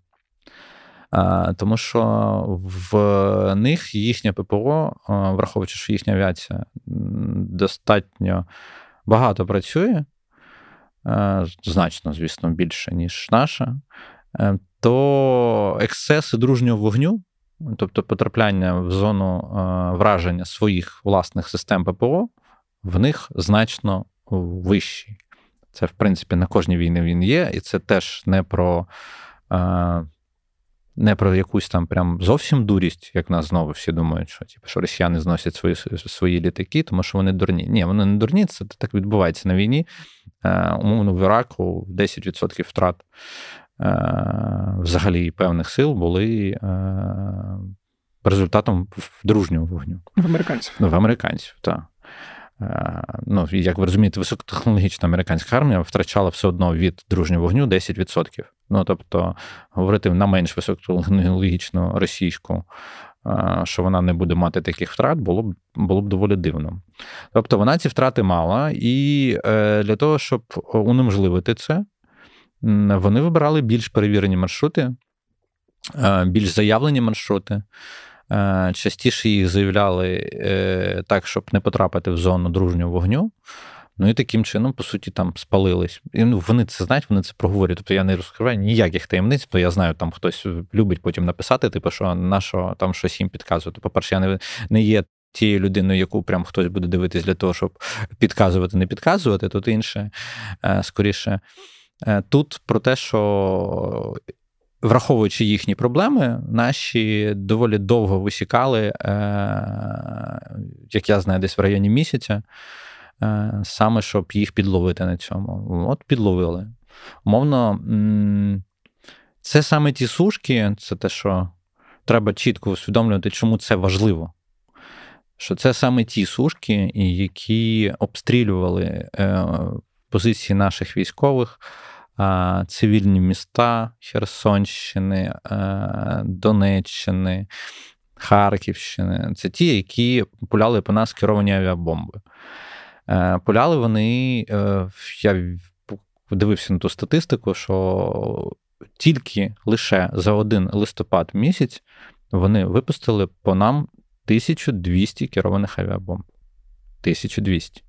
Speaker 2: Е, тому що в них їхня ППО, е, враховуючи, що їхня авіація достатньо багато працює, значно, звісно, більше, ніж наша, то ексцеси дружнього вогню тобто потрапляння в зону е, враження своїх власних систем ППО, в них значно вищі. Це, в принципі, на кожній війні він є, і це теж не про е, не про якусь там прям зовсім дурість, як нас знову всі думають, що типу, що росіяни зносять свої свої літаки, тому що вони дурні. Ні, вони не дурні, це так відбувається на війні. Е, умовно, в Іраку 10% втрат Е, взагалі певних сил були е, результатом дружнього вогню.
Speaker 1: В американців.
Speaker 2: В американців, так. Е, ну, Як ви розумієте, високотехнологічна американська армія втрачала все одно від дружнього вогню 10%. Ну, тобто, говорити на менш високотехнологічну російську, що вона не буде мати таких втрат, було б було б доволі дивно. Тобто вона ці втрати мала, і для того, щоб унеможливити це, вони вибирали більш перевірені маршрути, е, більш заявлені маршрути. Е, частіше їх заявляли е, так, щоб не потрапити в зону дружнього вогню. Ну і таким чином, по суті, там спалились. І ну, Вони це знають, вони це проговорюють. Тобто я не розкриваю ніяких таємниць, бо я знаю, там хтось любить потім написати, типу, що на що там щось їм підказувати. По-перше, я не, не є тією людиною, яку прям хтось буде дивитись для того, щоб підказувати, не підказувати, тут інше скоріше. Е, тут про те, що. Враховуючи їхні проблеми, наші доволі довго висікали, е, як я знаю, десь в районі місяця, е, саме щоб їх підловити на цьому. От підловили. Умовно, це саме ті сушки, це те, що треба чітко усвідомлювати, чому це важливо. Що це саме ті сушки, які обстрілювали позиції наших військових, цивільні міста Херсонщини, Донеччини, Харківщини. Це ті, які пуляли по нас керовані авіабомби. Е, пуляли вони, е, я дивився на ту статистику, що тільки лише за один листопад місяць вони випустили по нам 1200 керованих авіабомб. 1200.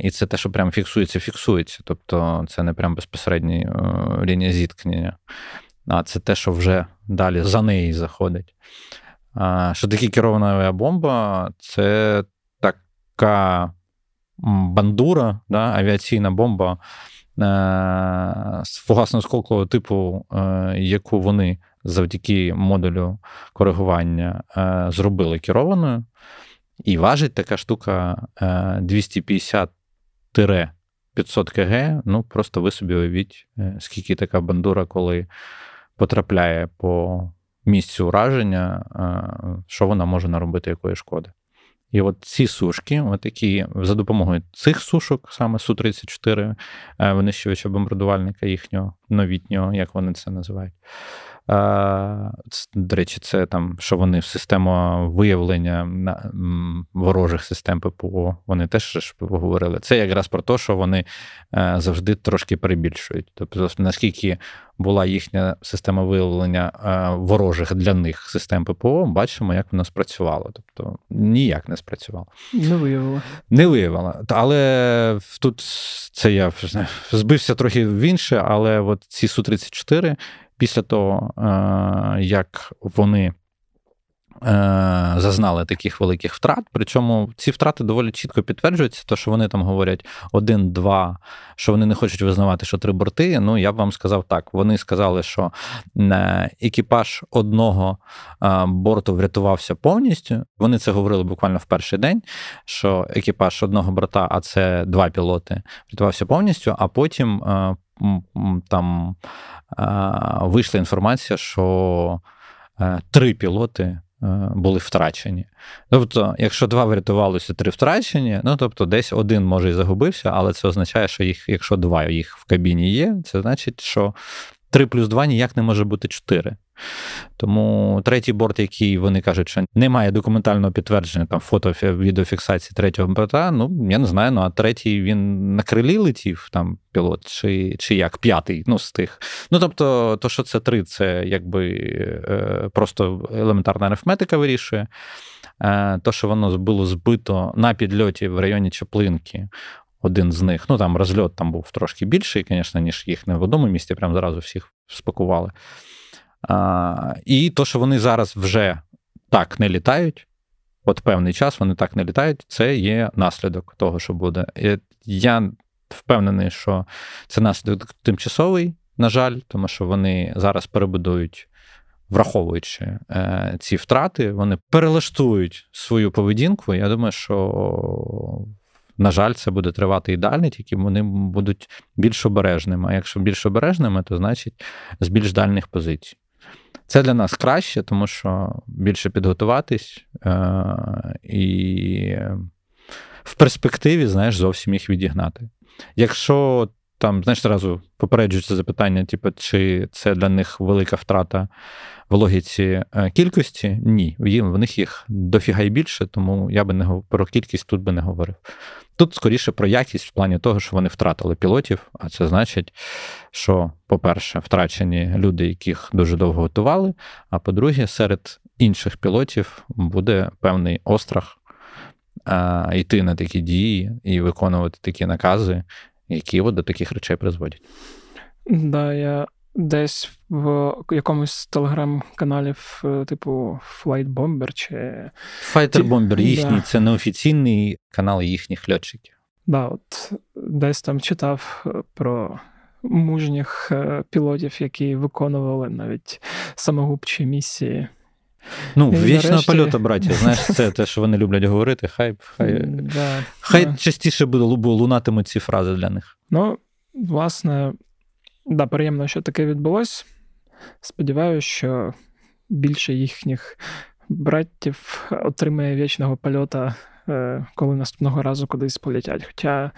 Speaker 2: І це те, що прям фіксується, фіксується. Тобто це не прям безпосередня е, лінія зіткнення, а це те, що вже далі за неї заходить. Що таке керована авіабомба? Це така бандура, да, авіаційна бомба е, з фугасно-сколкового типу, е, яку вони завдяки модулю коригування зробили керованою. І важить така штука 250 500 кг. Ну, просто ви собі уявіть, скільки така бандура, коли потрапляє по місцю ураження, що вона може наробити якої шкоди. І от ці сушки, от які за допомогою цих сушок, саме Су-34, винищувача бомбардувальника їхнього новітнього, як вони це називають, до речі, це там, що вони в систему виявлення ворожих систем ППО, вони теж ж говорили. Це якраз про те, що вони е, завжди трошки перебільшують. Тобто, наскільки була їхня система виявлення е, ворожих для них систем ППО, бачимо, як вона спрацювала. Тобто ніяк не спрацювала.
Speaker 1: Не виявила.
Speaker 2: Не виявила. Але тут це я збився трохи в інше, але от ці Су-34 після того, е, як вони е, зазнали таких великих втрат, причому ці втрати доволі чітко підтверджуються, то що вони там говорять один-два, що вони не хочуть визнавати, що три борти. Ну, я б вам сказав так: вони сказали, що е, екіпаж одного борту врятувався повністю. Вони це говорили буквально в перший день, що екіпаж одного борта, а це два пілоти, врятувався повністю, а потім там вийшла інформація, що е, три пілоти е, були втрачені. Тобто, якщо два врятувалося, три втрачені, ну тобто десь один може і загубився, але це означає, що їх, якщо два їх в кабіні є, це значить, що 3 плюс 2 ніяк не може бути 4. Тому третій борт, який вони кажуть, що немає документального підтвердження там фото відеофіксації третього борта, ну я не знаю. Ну а третій він на крилі летів там пілот, чи чи як п'ятий, ну з тих. Ну тобто, то, що це три, це якби е, просто елементарна арифметика вирішує. Е, то, що воно було збито на підльоті в районі Чаплинки, один з них. Ну там розльот там був трошки більший, звісно, ніж їх не в одному місті, прям зразу всіх спакували. А, І то, що вони зараз вже так не літають, от певний час вони так не літають, це є наслідок того, що буде. Я впевнений, що це наслідок тимчасовий, на жаль, тому що вони зараз перебудують. Враховуючи е, ці втрати, вони перелаштують свою поведінку. Я думаю, що, на жаль, це буде тривати і далі, тільки вони будуть більш обережними. А якщо більш обережними, то значить з більш дальних позицій. Це для нас краще, тому що більше підготуватись е- і в перспективі, знаєш, зовсім їх відігнати. Якщо там, знаєш, зразу попереджується запитання, типу, чи це для них велика втрата в логіці е, кількості? Ні, в них їх дофіга й більше, тому я би не про кількість тут би не говорив. Тут скоріше про якість в плані того, що вони втратили пілотів, а це значить, що, по-перше, втрачені люди, яких дуже довго готували. А по-друге, серед інших пілотів буде певний острах а, йти на такі дії і виконувати такі накази, які от до таких речей призводять.
Speaker 1: Да, я десь в якомусь телеграм-каналів, е, типу Flight Bomber чи.
Speaker 2: Fighter Bomber їхній, да. це неофіційний канал їхніх льотчиків.
Speaker 1: Да, от десь там читав е, про мужніх е, пілотів, які виконували навіть самогубчі місії.
Speaker 2: Ну, вічного польоту, браття, знаєш, це те, що вони люблять говорити. Хай хай, да, хай да. частіше буде лунатимуть ці фрази для них.
Speaker 1: Ну, власне, да, приємно, що таке відбулось. Сподіваюся, що більше їхніх братів отримає вічного польота коли наступного разу кудись полетять. Хоча,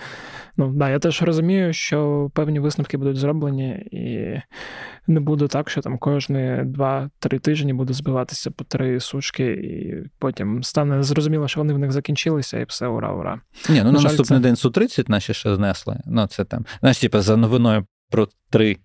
Speaker 1: ну да, я теж розумію, що певні висновки будуть зроблені, і не буде так, що там кожні 2-3 тижні буде збиватися по три сушки, і потім стане зрозуміло, що вони в них закінчилися, і все, ура, ура.
Speaker 2: Ні, ну на, на наступний це... день Су-30 наші ще знесли. Ну, це там, знаєш, типу, за новиною про три.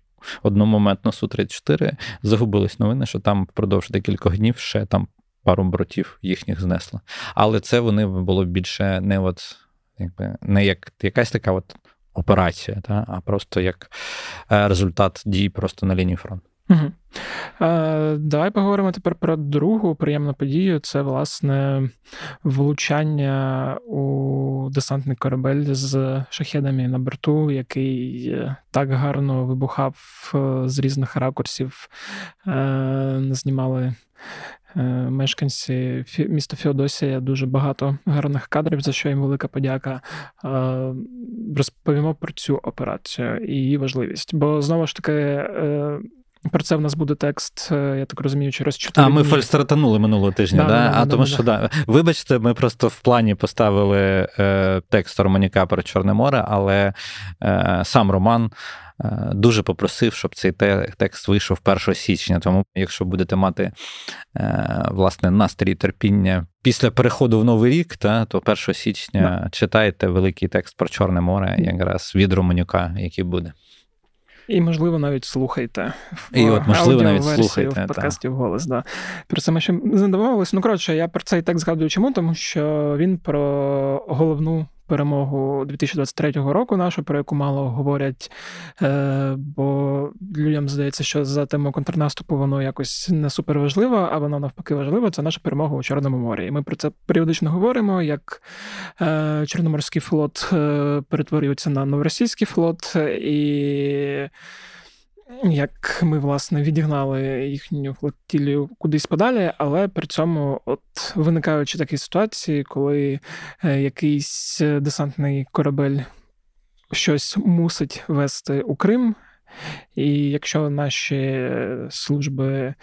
Speaker 2: Одномоментно Су-34 загубились новини, що там впродовж декількох днів ще там пару братів їхніх знесло. Але це вони було більше не от, якби, не як якась така от операція, та, а просто як е, результат дій просто на лінії фронту.
Speaker 1: Угу. Е, Давай поговоримо тепер про другу приємну подію. Це, власне, влучання у десантний корабель з шахедами на борту, який так гарно вибухав е, з різних ракурсів. Е, Знімали Е, мешканці міста Феодосія дуже багато гарних кадрів, за що їм велика подяка. Е, розповімо про цю операцію і її важливість. Бо знову ж таки. Е, про це в нас буде текст, я так розумію, через 4
Speaker 2: А ми фальстратанули минулого тижня, да? да? да а да, тому що да. Вибачте, ми просто в плані поставили е, текст Романіка про Чорне море, але е, сам Роман Е, дуже попросив, щоб цей текст вийшов 1 січня. Тому, якщо будете мати е, власне настрій терпіння після переходу в новий рік, та, то 1 січня да. читайте великий текст про Чорне море, якраз від Романюка, який буде.
Speaker 1: І, можливо, навіть слухайте.
Speaker 2: В І от, можливо, навіть слухайте.
Speaker 1: В подкасті та. голос, да. Про це ми ще не. Ну, коротше, я про цей текст згадую чому, тому що він про головну перемогу 2023 року, нашу, про яку мало говорять. Е, Бо людям здається, що за тему контрнаступу воно якось не супер важливо, а воно навпаки важливо. Це наша перемога у Чорному морі. І ми про це періодично говоримо, як е, Чорноморський флот е, перетворюється на новоросійський флот і як ми, власне, відігнали їхню флотілію кудись подалі, але при цьому от виникаючи такі ситуації, коли е, якийсь десантний корабель щось мусить вести у Крим, і якщо наші служби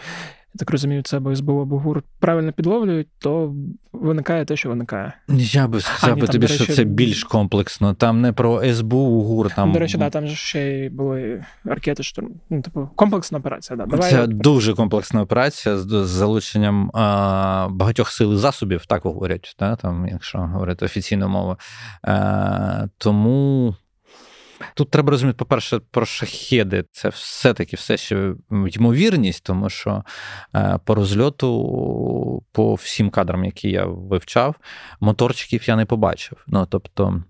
Speaker 1: так розумію, це або СБУ, або ГУР правильно підловлюють, то виникає те, що виникає.
Speaker 2: Я би сказав би тобі, речі, що це більш комплексно. Там не про СБУ, ГУР. Там...
Speaker 1: До речі, да, там же ще й були ракети, штурм. Ну, типу, комплексна операція. Да. Давай
Speaker 2: Це дуже комплексна операція з залученням а, багатьох сил і засобів, так говорять, да, там, якщо говорити офіційну мову. А, тому. Тут треба розуміти, по-перше, про шахеди. Це все-таки все ще ймовірність, тому що е, по розльоту, по всім кадрам, які я вивчав, моторчиків я не побачив. Ну, тобто.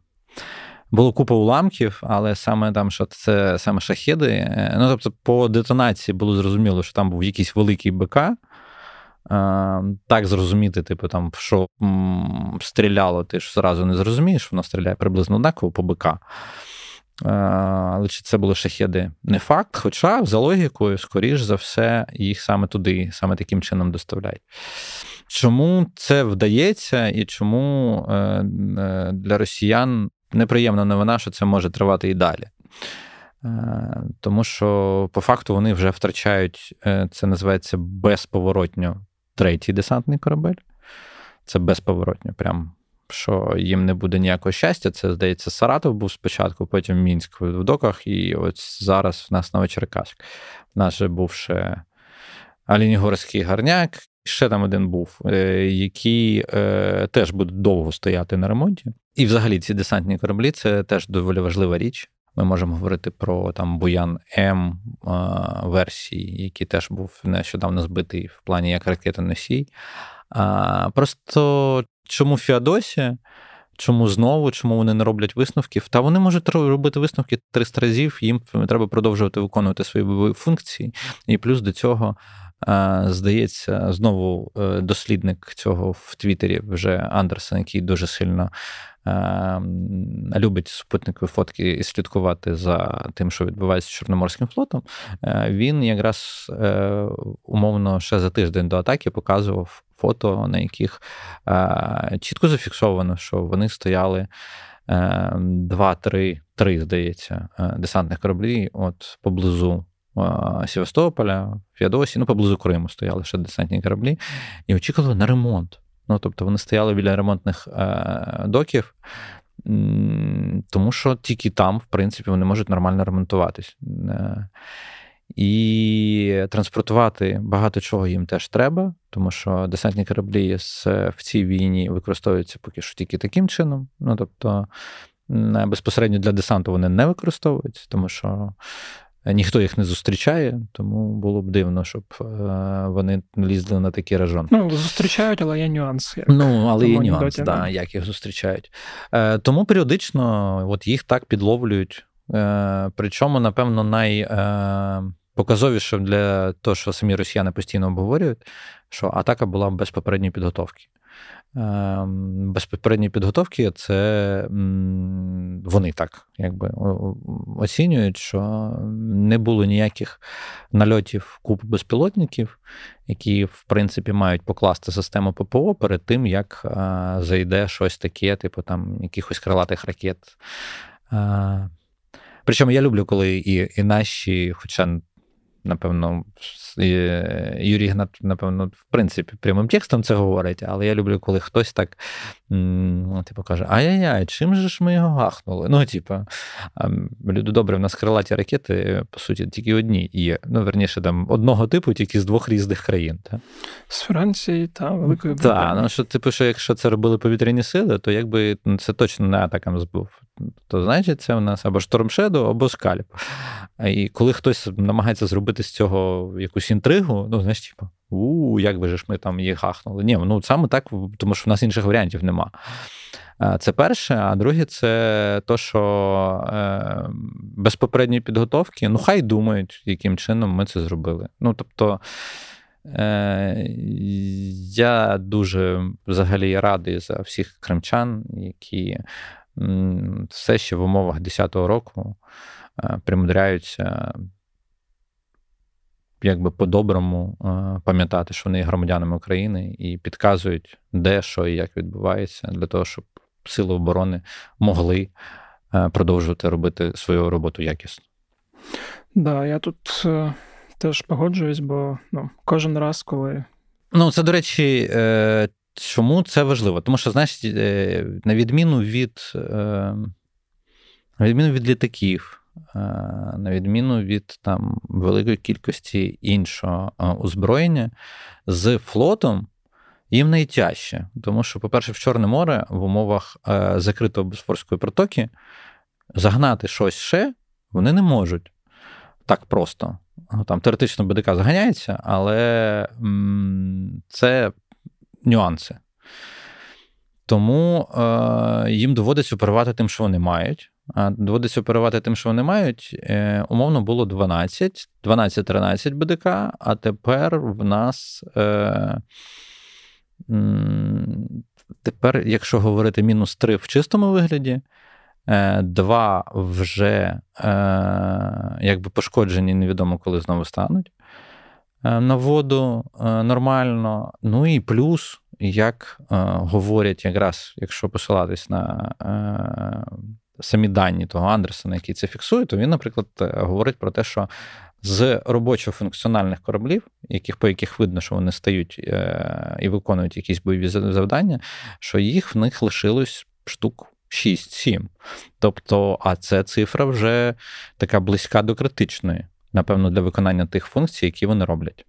Speaker 2: Було купа уламків, але саме там, що це саме шахеди. Е, ну, тобто, по детонації було зрозуміло, що там був якийсь великий БК. Е, так зрозуміти, типу, там, що стріляло, ти ж зразу не зрозумієш, воно стріляє приблизно однаково по БК. Але чи це були шахеди? Не факт. Хоча, за логікою, скоріш за все, їх саме туди, саме таким чином доставляють. Чому це вдається, і чому е, е, для росіян неприємна новина, що це може тривати і далі? Е, тому що по факту вони вже втрачають, це називається безповоротньо третій десантний корабель. Це безповоротньо, прям що їм не буде ніякого щастя. Це, здається, Саратов був спочатку, потім Мінськ в доках, і от зараз в нас Новочеркаськ. У нас же був ще Алінігорський гарняк, ще там один був, е, який е, теж буде довго стояти на ремонті. І взагалі ці десантні кораблі це теж доволі важлива річ. Ми можемо говорити про там Буян М версії, який теж був нещодавно збитий в плані як ракетоносій. А, Просто чому Феодосія? Чому знову, чому вони не роблять висновків? Та вони можуть робити висновки 300 разів, їм треба продовжувати виконувати свої функції. І плюс до цього, здається, знову е, дослідник цього в Твіттері вже Андерсен, який дуже сильно любить супутникові фотки і слідкувати за тим, що відбувається з Чорноморським флотом, е, він якраз е, умовно ще за тиждень до атаки показував фото, на яких е, чітко зафіксовано, що вони стояли. Два-три, три, здається, десантних кораблі от поблизу Севастополя, Феодосії, ну поблизу Криму стояли ще десантні кораблі, і очікували на ремонт. Ну, тобто вони стояли біля ремонтних е, доків, тому що тільки там, в принципі, вони можуть нормально ремонтуватись. Е, і транспортувати багато чого їм теж треба, тому що десантні кораблі в цій війні використовуються поки що тільки таким чином. Ну тобто безпосередньо для десанту вони не використовуються, тому що ніхто їх не зустрічає, тому було б дивно, щоб е, вони лізли на такий режон.
Speaker 1: Ну, зустрічають, але є нюанс.
Speaker 2: Як ну, але є нюанс, да, як їх зустрічають. Е, тому періодично от їх так підловлюють. Е, причому, напевно, найпоказовіше для того, що самі росіяни постійно обговорюють, що атака була без попередньої підготовки. Ем, без попередньої підготовки це вони так якби оцінюють, що не було ніяких нальотів куб безпілотників, які, в принципі, мають покласти систему ППО перед тим, як е, зайде щось таке, типу там якихось крилатих ракет. Причому я люблю, коли і, і наші, хоча напевно, Юрій Гнат, напевно, в принципі, прямим текстом це говорить, але я люблю, коли хтось так типу, каже: Ай-яй-яй, чим же ж ми його гахнули? Ну, типу, люди добре, в нас крилаті ракети, по суті, тільки одні є. Ну, верніше, там одного типу, тільки з двох різних країн. Та?
Speaker 1: З Франції та Великої
Speaker 2: Британії. Так, ну що, типу, що якщо це робили повітряні сили, то якби ну, це точно не атакам збув. То значить, це у нас або Штормшеду, або скальп. І коли хтось намагається зробити з цього якусь інтригу, ну, знаєш, типу, у, як би ж ми там їх гахнули. Ні, ну саме так, тому що в нас інших варіантів нема. Це перше, а друге, це то, що е, без попередньої підготовки, ну, хай думають, яким чином ми це зробили. Ну, тобто. Е, я дуже взагалі радий за всіх кримчан, які все ще в умовах 10-го року е, примудряються якби по-доброму е, пам'ятати, що вони є громадянами України і підказують, де, що і як відбувається, для того, щоб сили оборони могли е, продовжувати робити свою роботу якісно.
Speaker 1: Так, да, я тут теж погоджуюсь, бо ну, кожен раз, коли.
Speaker 2: Ну, це, до речі, чому це важливо? Тому що, знаєш, е, на відміну від, е, на відміну від літаків. Е, на відміну від там великої кількості іншого озброєння, з флотом їм найтяжче. Тому що, по-перше, в Чорне море в умовах закритої Босфорської протоки загнати щось ще вони не можуть так просто. Там теоретично БДК заганяється, але це нюанси. Тому е, їм доводиться оперувати тим, що вони мають. А доводиться оперувати тим, що вони мають. Е, умовно було 12, 12-13 БДК, а тепер в нас. Е, Тепер, якщо говорити мінус 3 в чистому вигляді, е, два вже е, якби пошкоджені, невідомо коли знову стануть е, на воду нормально. Ну і плюс, як говорять, якраз, якщо посилатись на самі дані того Андерсона, який це фіксує, то він, наприклад, говорить про те, що з робочо-функціональних кораблів, яких, по яких видно, що вони стають е, і виконують якісь бойові завдання, що їх в них лишилось штук 6-7. Тобто, а це цифра вже така близька до критичної, напевно, для виконання тих функцій, які вони роблять.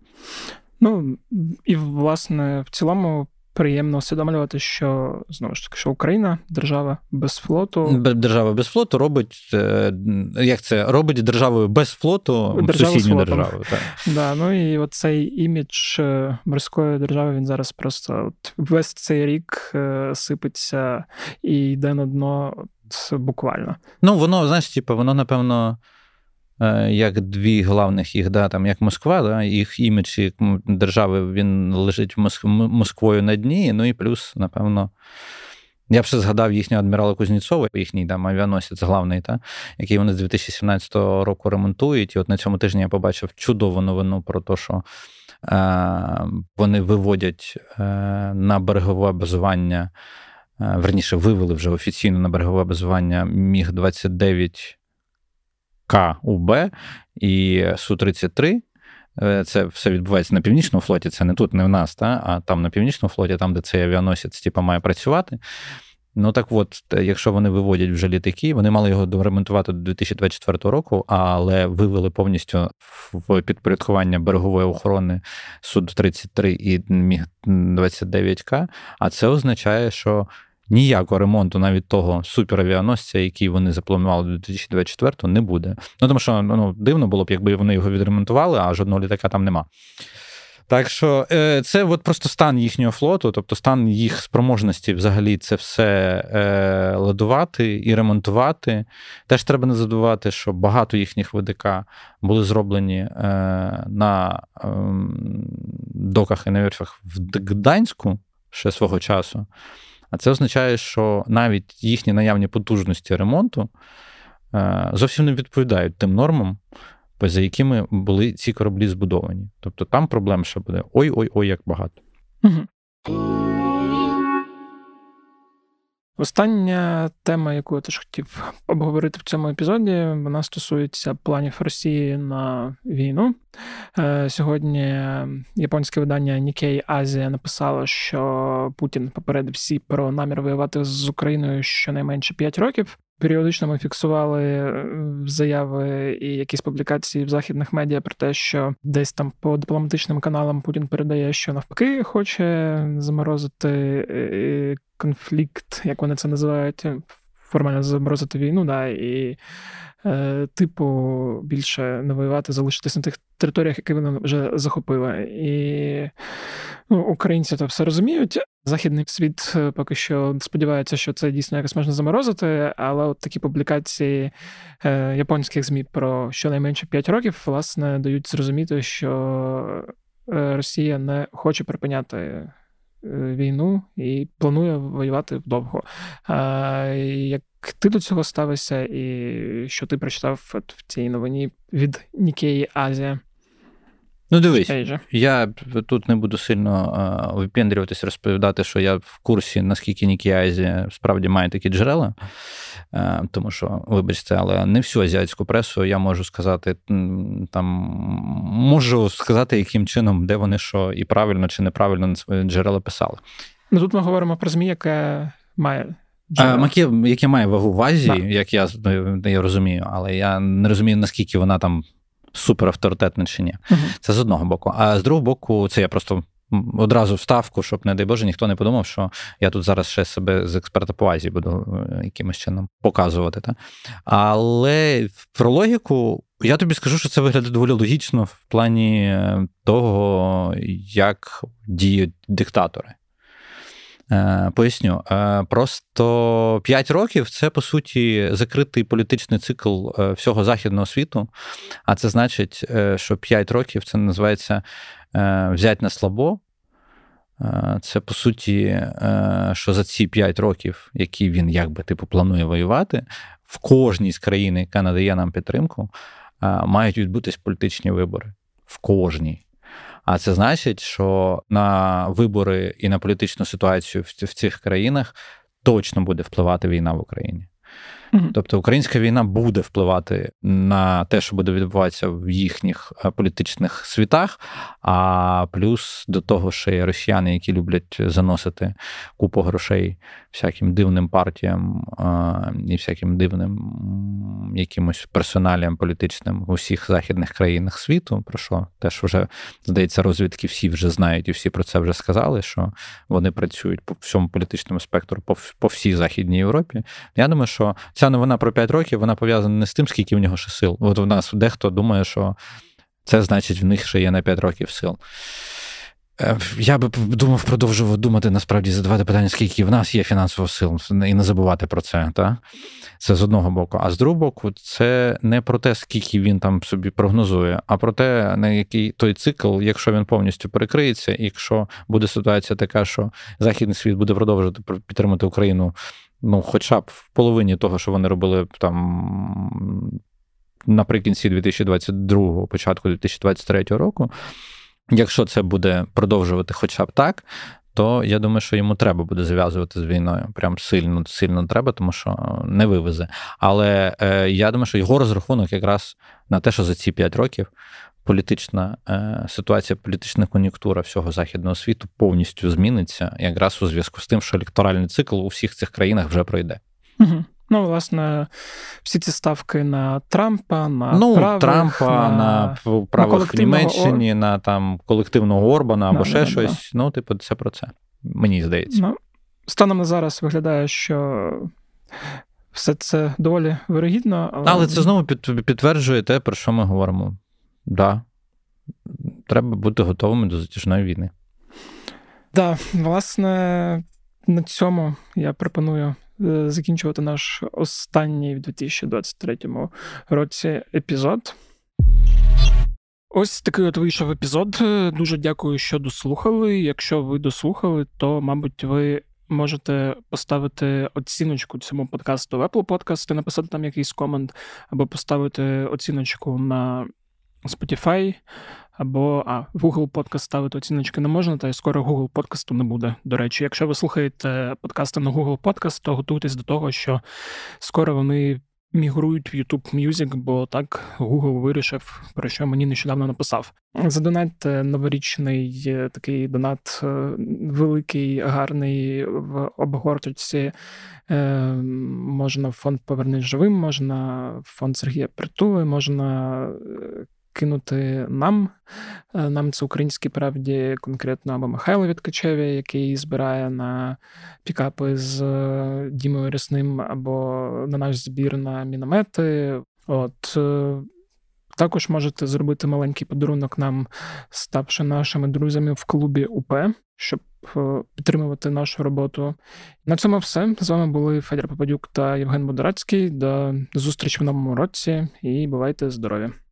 Speaker 1: Ну і власне в цілому приємно усвідомлювати, що знову ж таки, що Україна держава без флоту.
Speaker 2: Держава без флоту робить е, як це робить державою без флоту державу сусідню державу. Так.
Speaker 1: Да, ну і оцей імідж е, морської держави він зараз просто от весь цей рік е, сипеться і йде на дно от, буквально.
Speaker 2: Ну воно знаєш, типу, воно напевно. Е, як дві головних їх, да, там, як Москва, да, їх імідж як держави він лежить Москвою на дні. Ну і плюс, напевно, я б ще згадав їхнього адмірала Кузнєцова, їхній там авіаносець главний, та, який вони з 2017 року ремонтують. І от на цьому тижні я побачив чудову новину про те, що е, вони виводять е, на берегове базування. Е, верніше, вивели вже офіційно на берегове базування Міг 29 КУБ і Су-33. Е, це все відбувається на північному флоті, це не тут, не в нас, та? а там на північному флоті, там, де цей авіаносець типу, має працювати. Ну так от, якщо вони виводять вже літаки, вони мали його доремонтувати до 2024 року, але вивели повністю в підпорядкування берегової охорони Суд-33 і Міг-29К. А це означає, що ніякого ремонту навіть того суперавіаносця, який вони запланували до 2024 не буде. Ну тому що ну, дивно було б, якби вони його відремонтували, а жодного літака там нема. Так що е, це от просто стан їхнього флоту, тобто стан їх спроможності взагалі це все е, ладувати і ремонтувати. Теж треба не забувати, що багато їхніх ВДК були зроблені е, на ем, доках і на верфях в Гданську ще свого часу. А це означає, що навіть їхні наявні потужності ремонту е, зовсім не відповідають тим нормам, за якими були ці кораблі збудовані. Тобто там проблем ще буде ой-ой-ой, як багато. Угу.
Speaker 1: Остання тема, яку я теж хотів обговорити в цьому епізоді, вона стосується планів Росії на війну. Е, сьогодні японське видання Nikkei Азія написало, що Путін попередив всі про намір воювати з Україною щонайменше 5 років. Періодично ми фіксували е, заяви і якісь публікації в західних медіа про те, що десь там по дипломатичним каналам Путін передає, що навпаки хоче заморозити е, конфлікт, як вони це називають, формально заморозити війну, да, і Е, типу, більше не воювати, залишитися на тих територіях, які вони вже захопили. І ну, українці то все розуміють. Західний світ е, поки що сподівається, що це дійсно якось можна заморозити, але от такі публікації е, японських ЗМІ про щонайменше 5 років власне дають зрозуміти, що Росія не хоче припиняти. Війну і планує воювати довго. Як ти до цього ставишся, і що ти прочитав в цій новині від Нікеї Азія?
Speaker 2: Ну, дивись, я тут не буду сильно випендрюватись, розповідати, що я в курсі, наскільки Нікі Азія справді має такі джерела, тому що, вибачте, але не всю азіатську пресу я можу сказати, там можу сказати, яким чином, де вони що і правильно чи неправильно на свої джерела писали.
Speaker 1: Ну тут ми говоримо про ЗМІ, яке має
Speaker 2: Маке, яке має вагу в Азії, да. як я я розумію, але я не розумію, наскільки вона там супер авторитетна чи ні. uh Це з одного боку. А з другого боку, це я просто одразу вставку, щоб, не дай Боже, ніхто не подумав, що я тут зараз ще себе з експерта по Азії буду е, якимось чином показувати. Та? Але про логіку. Я тобі скажу, що це виглядає доволі логічно в плані е, того, як діють диктатори. Е, поясню, е, просто 5 років це по суті закритий політичний цикл е, всього західного світу. А це значить, що 5 років це називається взять на слабо. Це по суті, що за ці 5 років, які він якби типу планує воювати, в кожній з країн, яка надає нам підтримку, мають відбутись політичні вибори. В кожній. А це значить, що на вибори і на політичну ситуацію в цих країнах точно буде впливати війна в Україні. Тобто українська війна буде впливати на те, що буде відбуватися в їхніх е, політичних світах, а плюс до того, ще є росіяни, які люблять заносити купу грошей всяким дивним партіям і всяким дивним якимось персоналіям політичним в усіх західних країнах світу, про що? Теж вже здається, розвідки всі вже знають і всі про це вже сказали, що вони працюють по всьому політичному спектру, по всій Західній Європі. Я думаю, що ця новина про 5 років вона пов'язана не з тим, скільки в нього ще сил. От у нас дехто думає, що це значить, в них ще є на 5 років сил. Е, я би думав, продовжував думати насправді задавати питання, скільки в нас є фінансових сил, і не забувати про це. Та? Це з одного боку. А з другого боку, це не про те, скільки він там собі прогнозує, а про те, на який той цикл, якщо він повністю перекриється, і якщо буде ситуація така, що Західний світ буде продовжувати підтримати Україну ну, хоча б в половині того, що вони робили там наприкінці 2022, початку 2023 року. Якщо це буде продовжувати хоча б так, то я думаю, що йому треба буде зв'язувати з війною. Прям сильно сильно треба, тому що не вивезе. Але е, я думаю, що його розрахунок якраз на те, що за ці 5 років політична е, ситуація, політична кон'юнктура всього західного світу повністю зміниться, якраз у зв'язку з тим, що електоральний цикл у всіх цих країнах вже пройде.
Speaker 1: Угу. Ну, власне, всі ці ставки на Трампа, на
Speaker 2: ну,
Speaker 1: правих,
Speaker 2: Трампа, на, на правих в Німеччині, Ор... на там колективного Орбана або да, ще да, щось. Да. Ну, типу, це про це. Мені здається. Ну,
Speaker 1: Станом на зараз виглядає, що все це доволі вирогідно.
Speaker 2: Але але це знову підтверджує те, про що ми говоримо да, треба бути готовими до затяжної війни.
Speaker 1: Так, да, власне, на цьому я пропоную е, закінчувати наш останній в 2023 році епізод. Ось такий от вийшов епізод. Дуже дякую, що дослухали. Якщо ви дослухали, то, мабуть, ви можете поставити оціночку цьому подкасту в Apple Podcast, написати там якийсь комент, або поставити оціночку на Spotify, або а, в Google Podcast ставити оціночки не можна, та й скоро Google подкасту не буде. До речі, якщо ви слухаєте подкасти на Google Podcast, то готуйтесь до того, що скоро вони мігрують в YouTube Music, бо так Google вирішив, про що мені нещодавно написав. Задонатьте новорічний е, такий донат, е, великий, гарний в обгорточці. Е, можна в фонд Повернись живим, можна в фонд Сергія Притули, можна кинути нам. Е, нам це українській правді, конкретно або Михайло Відкачеві, який збирає на пікапи з е, Дімою Рясним, або на наш збір на міномети. От. Е, також можете зробити маленький подарунок нам, ставши нашими друзями в клубі УП, щоб підтримувати нашу роботу. На цьому все. З вами були Федір Попадюк та Євген Бодорацький. До зустрічі в новому році і бувайте здорові!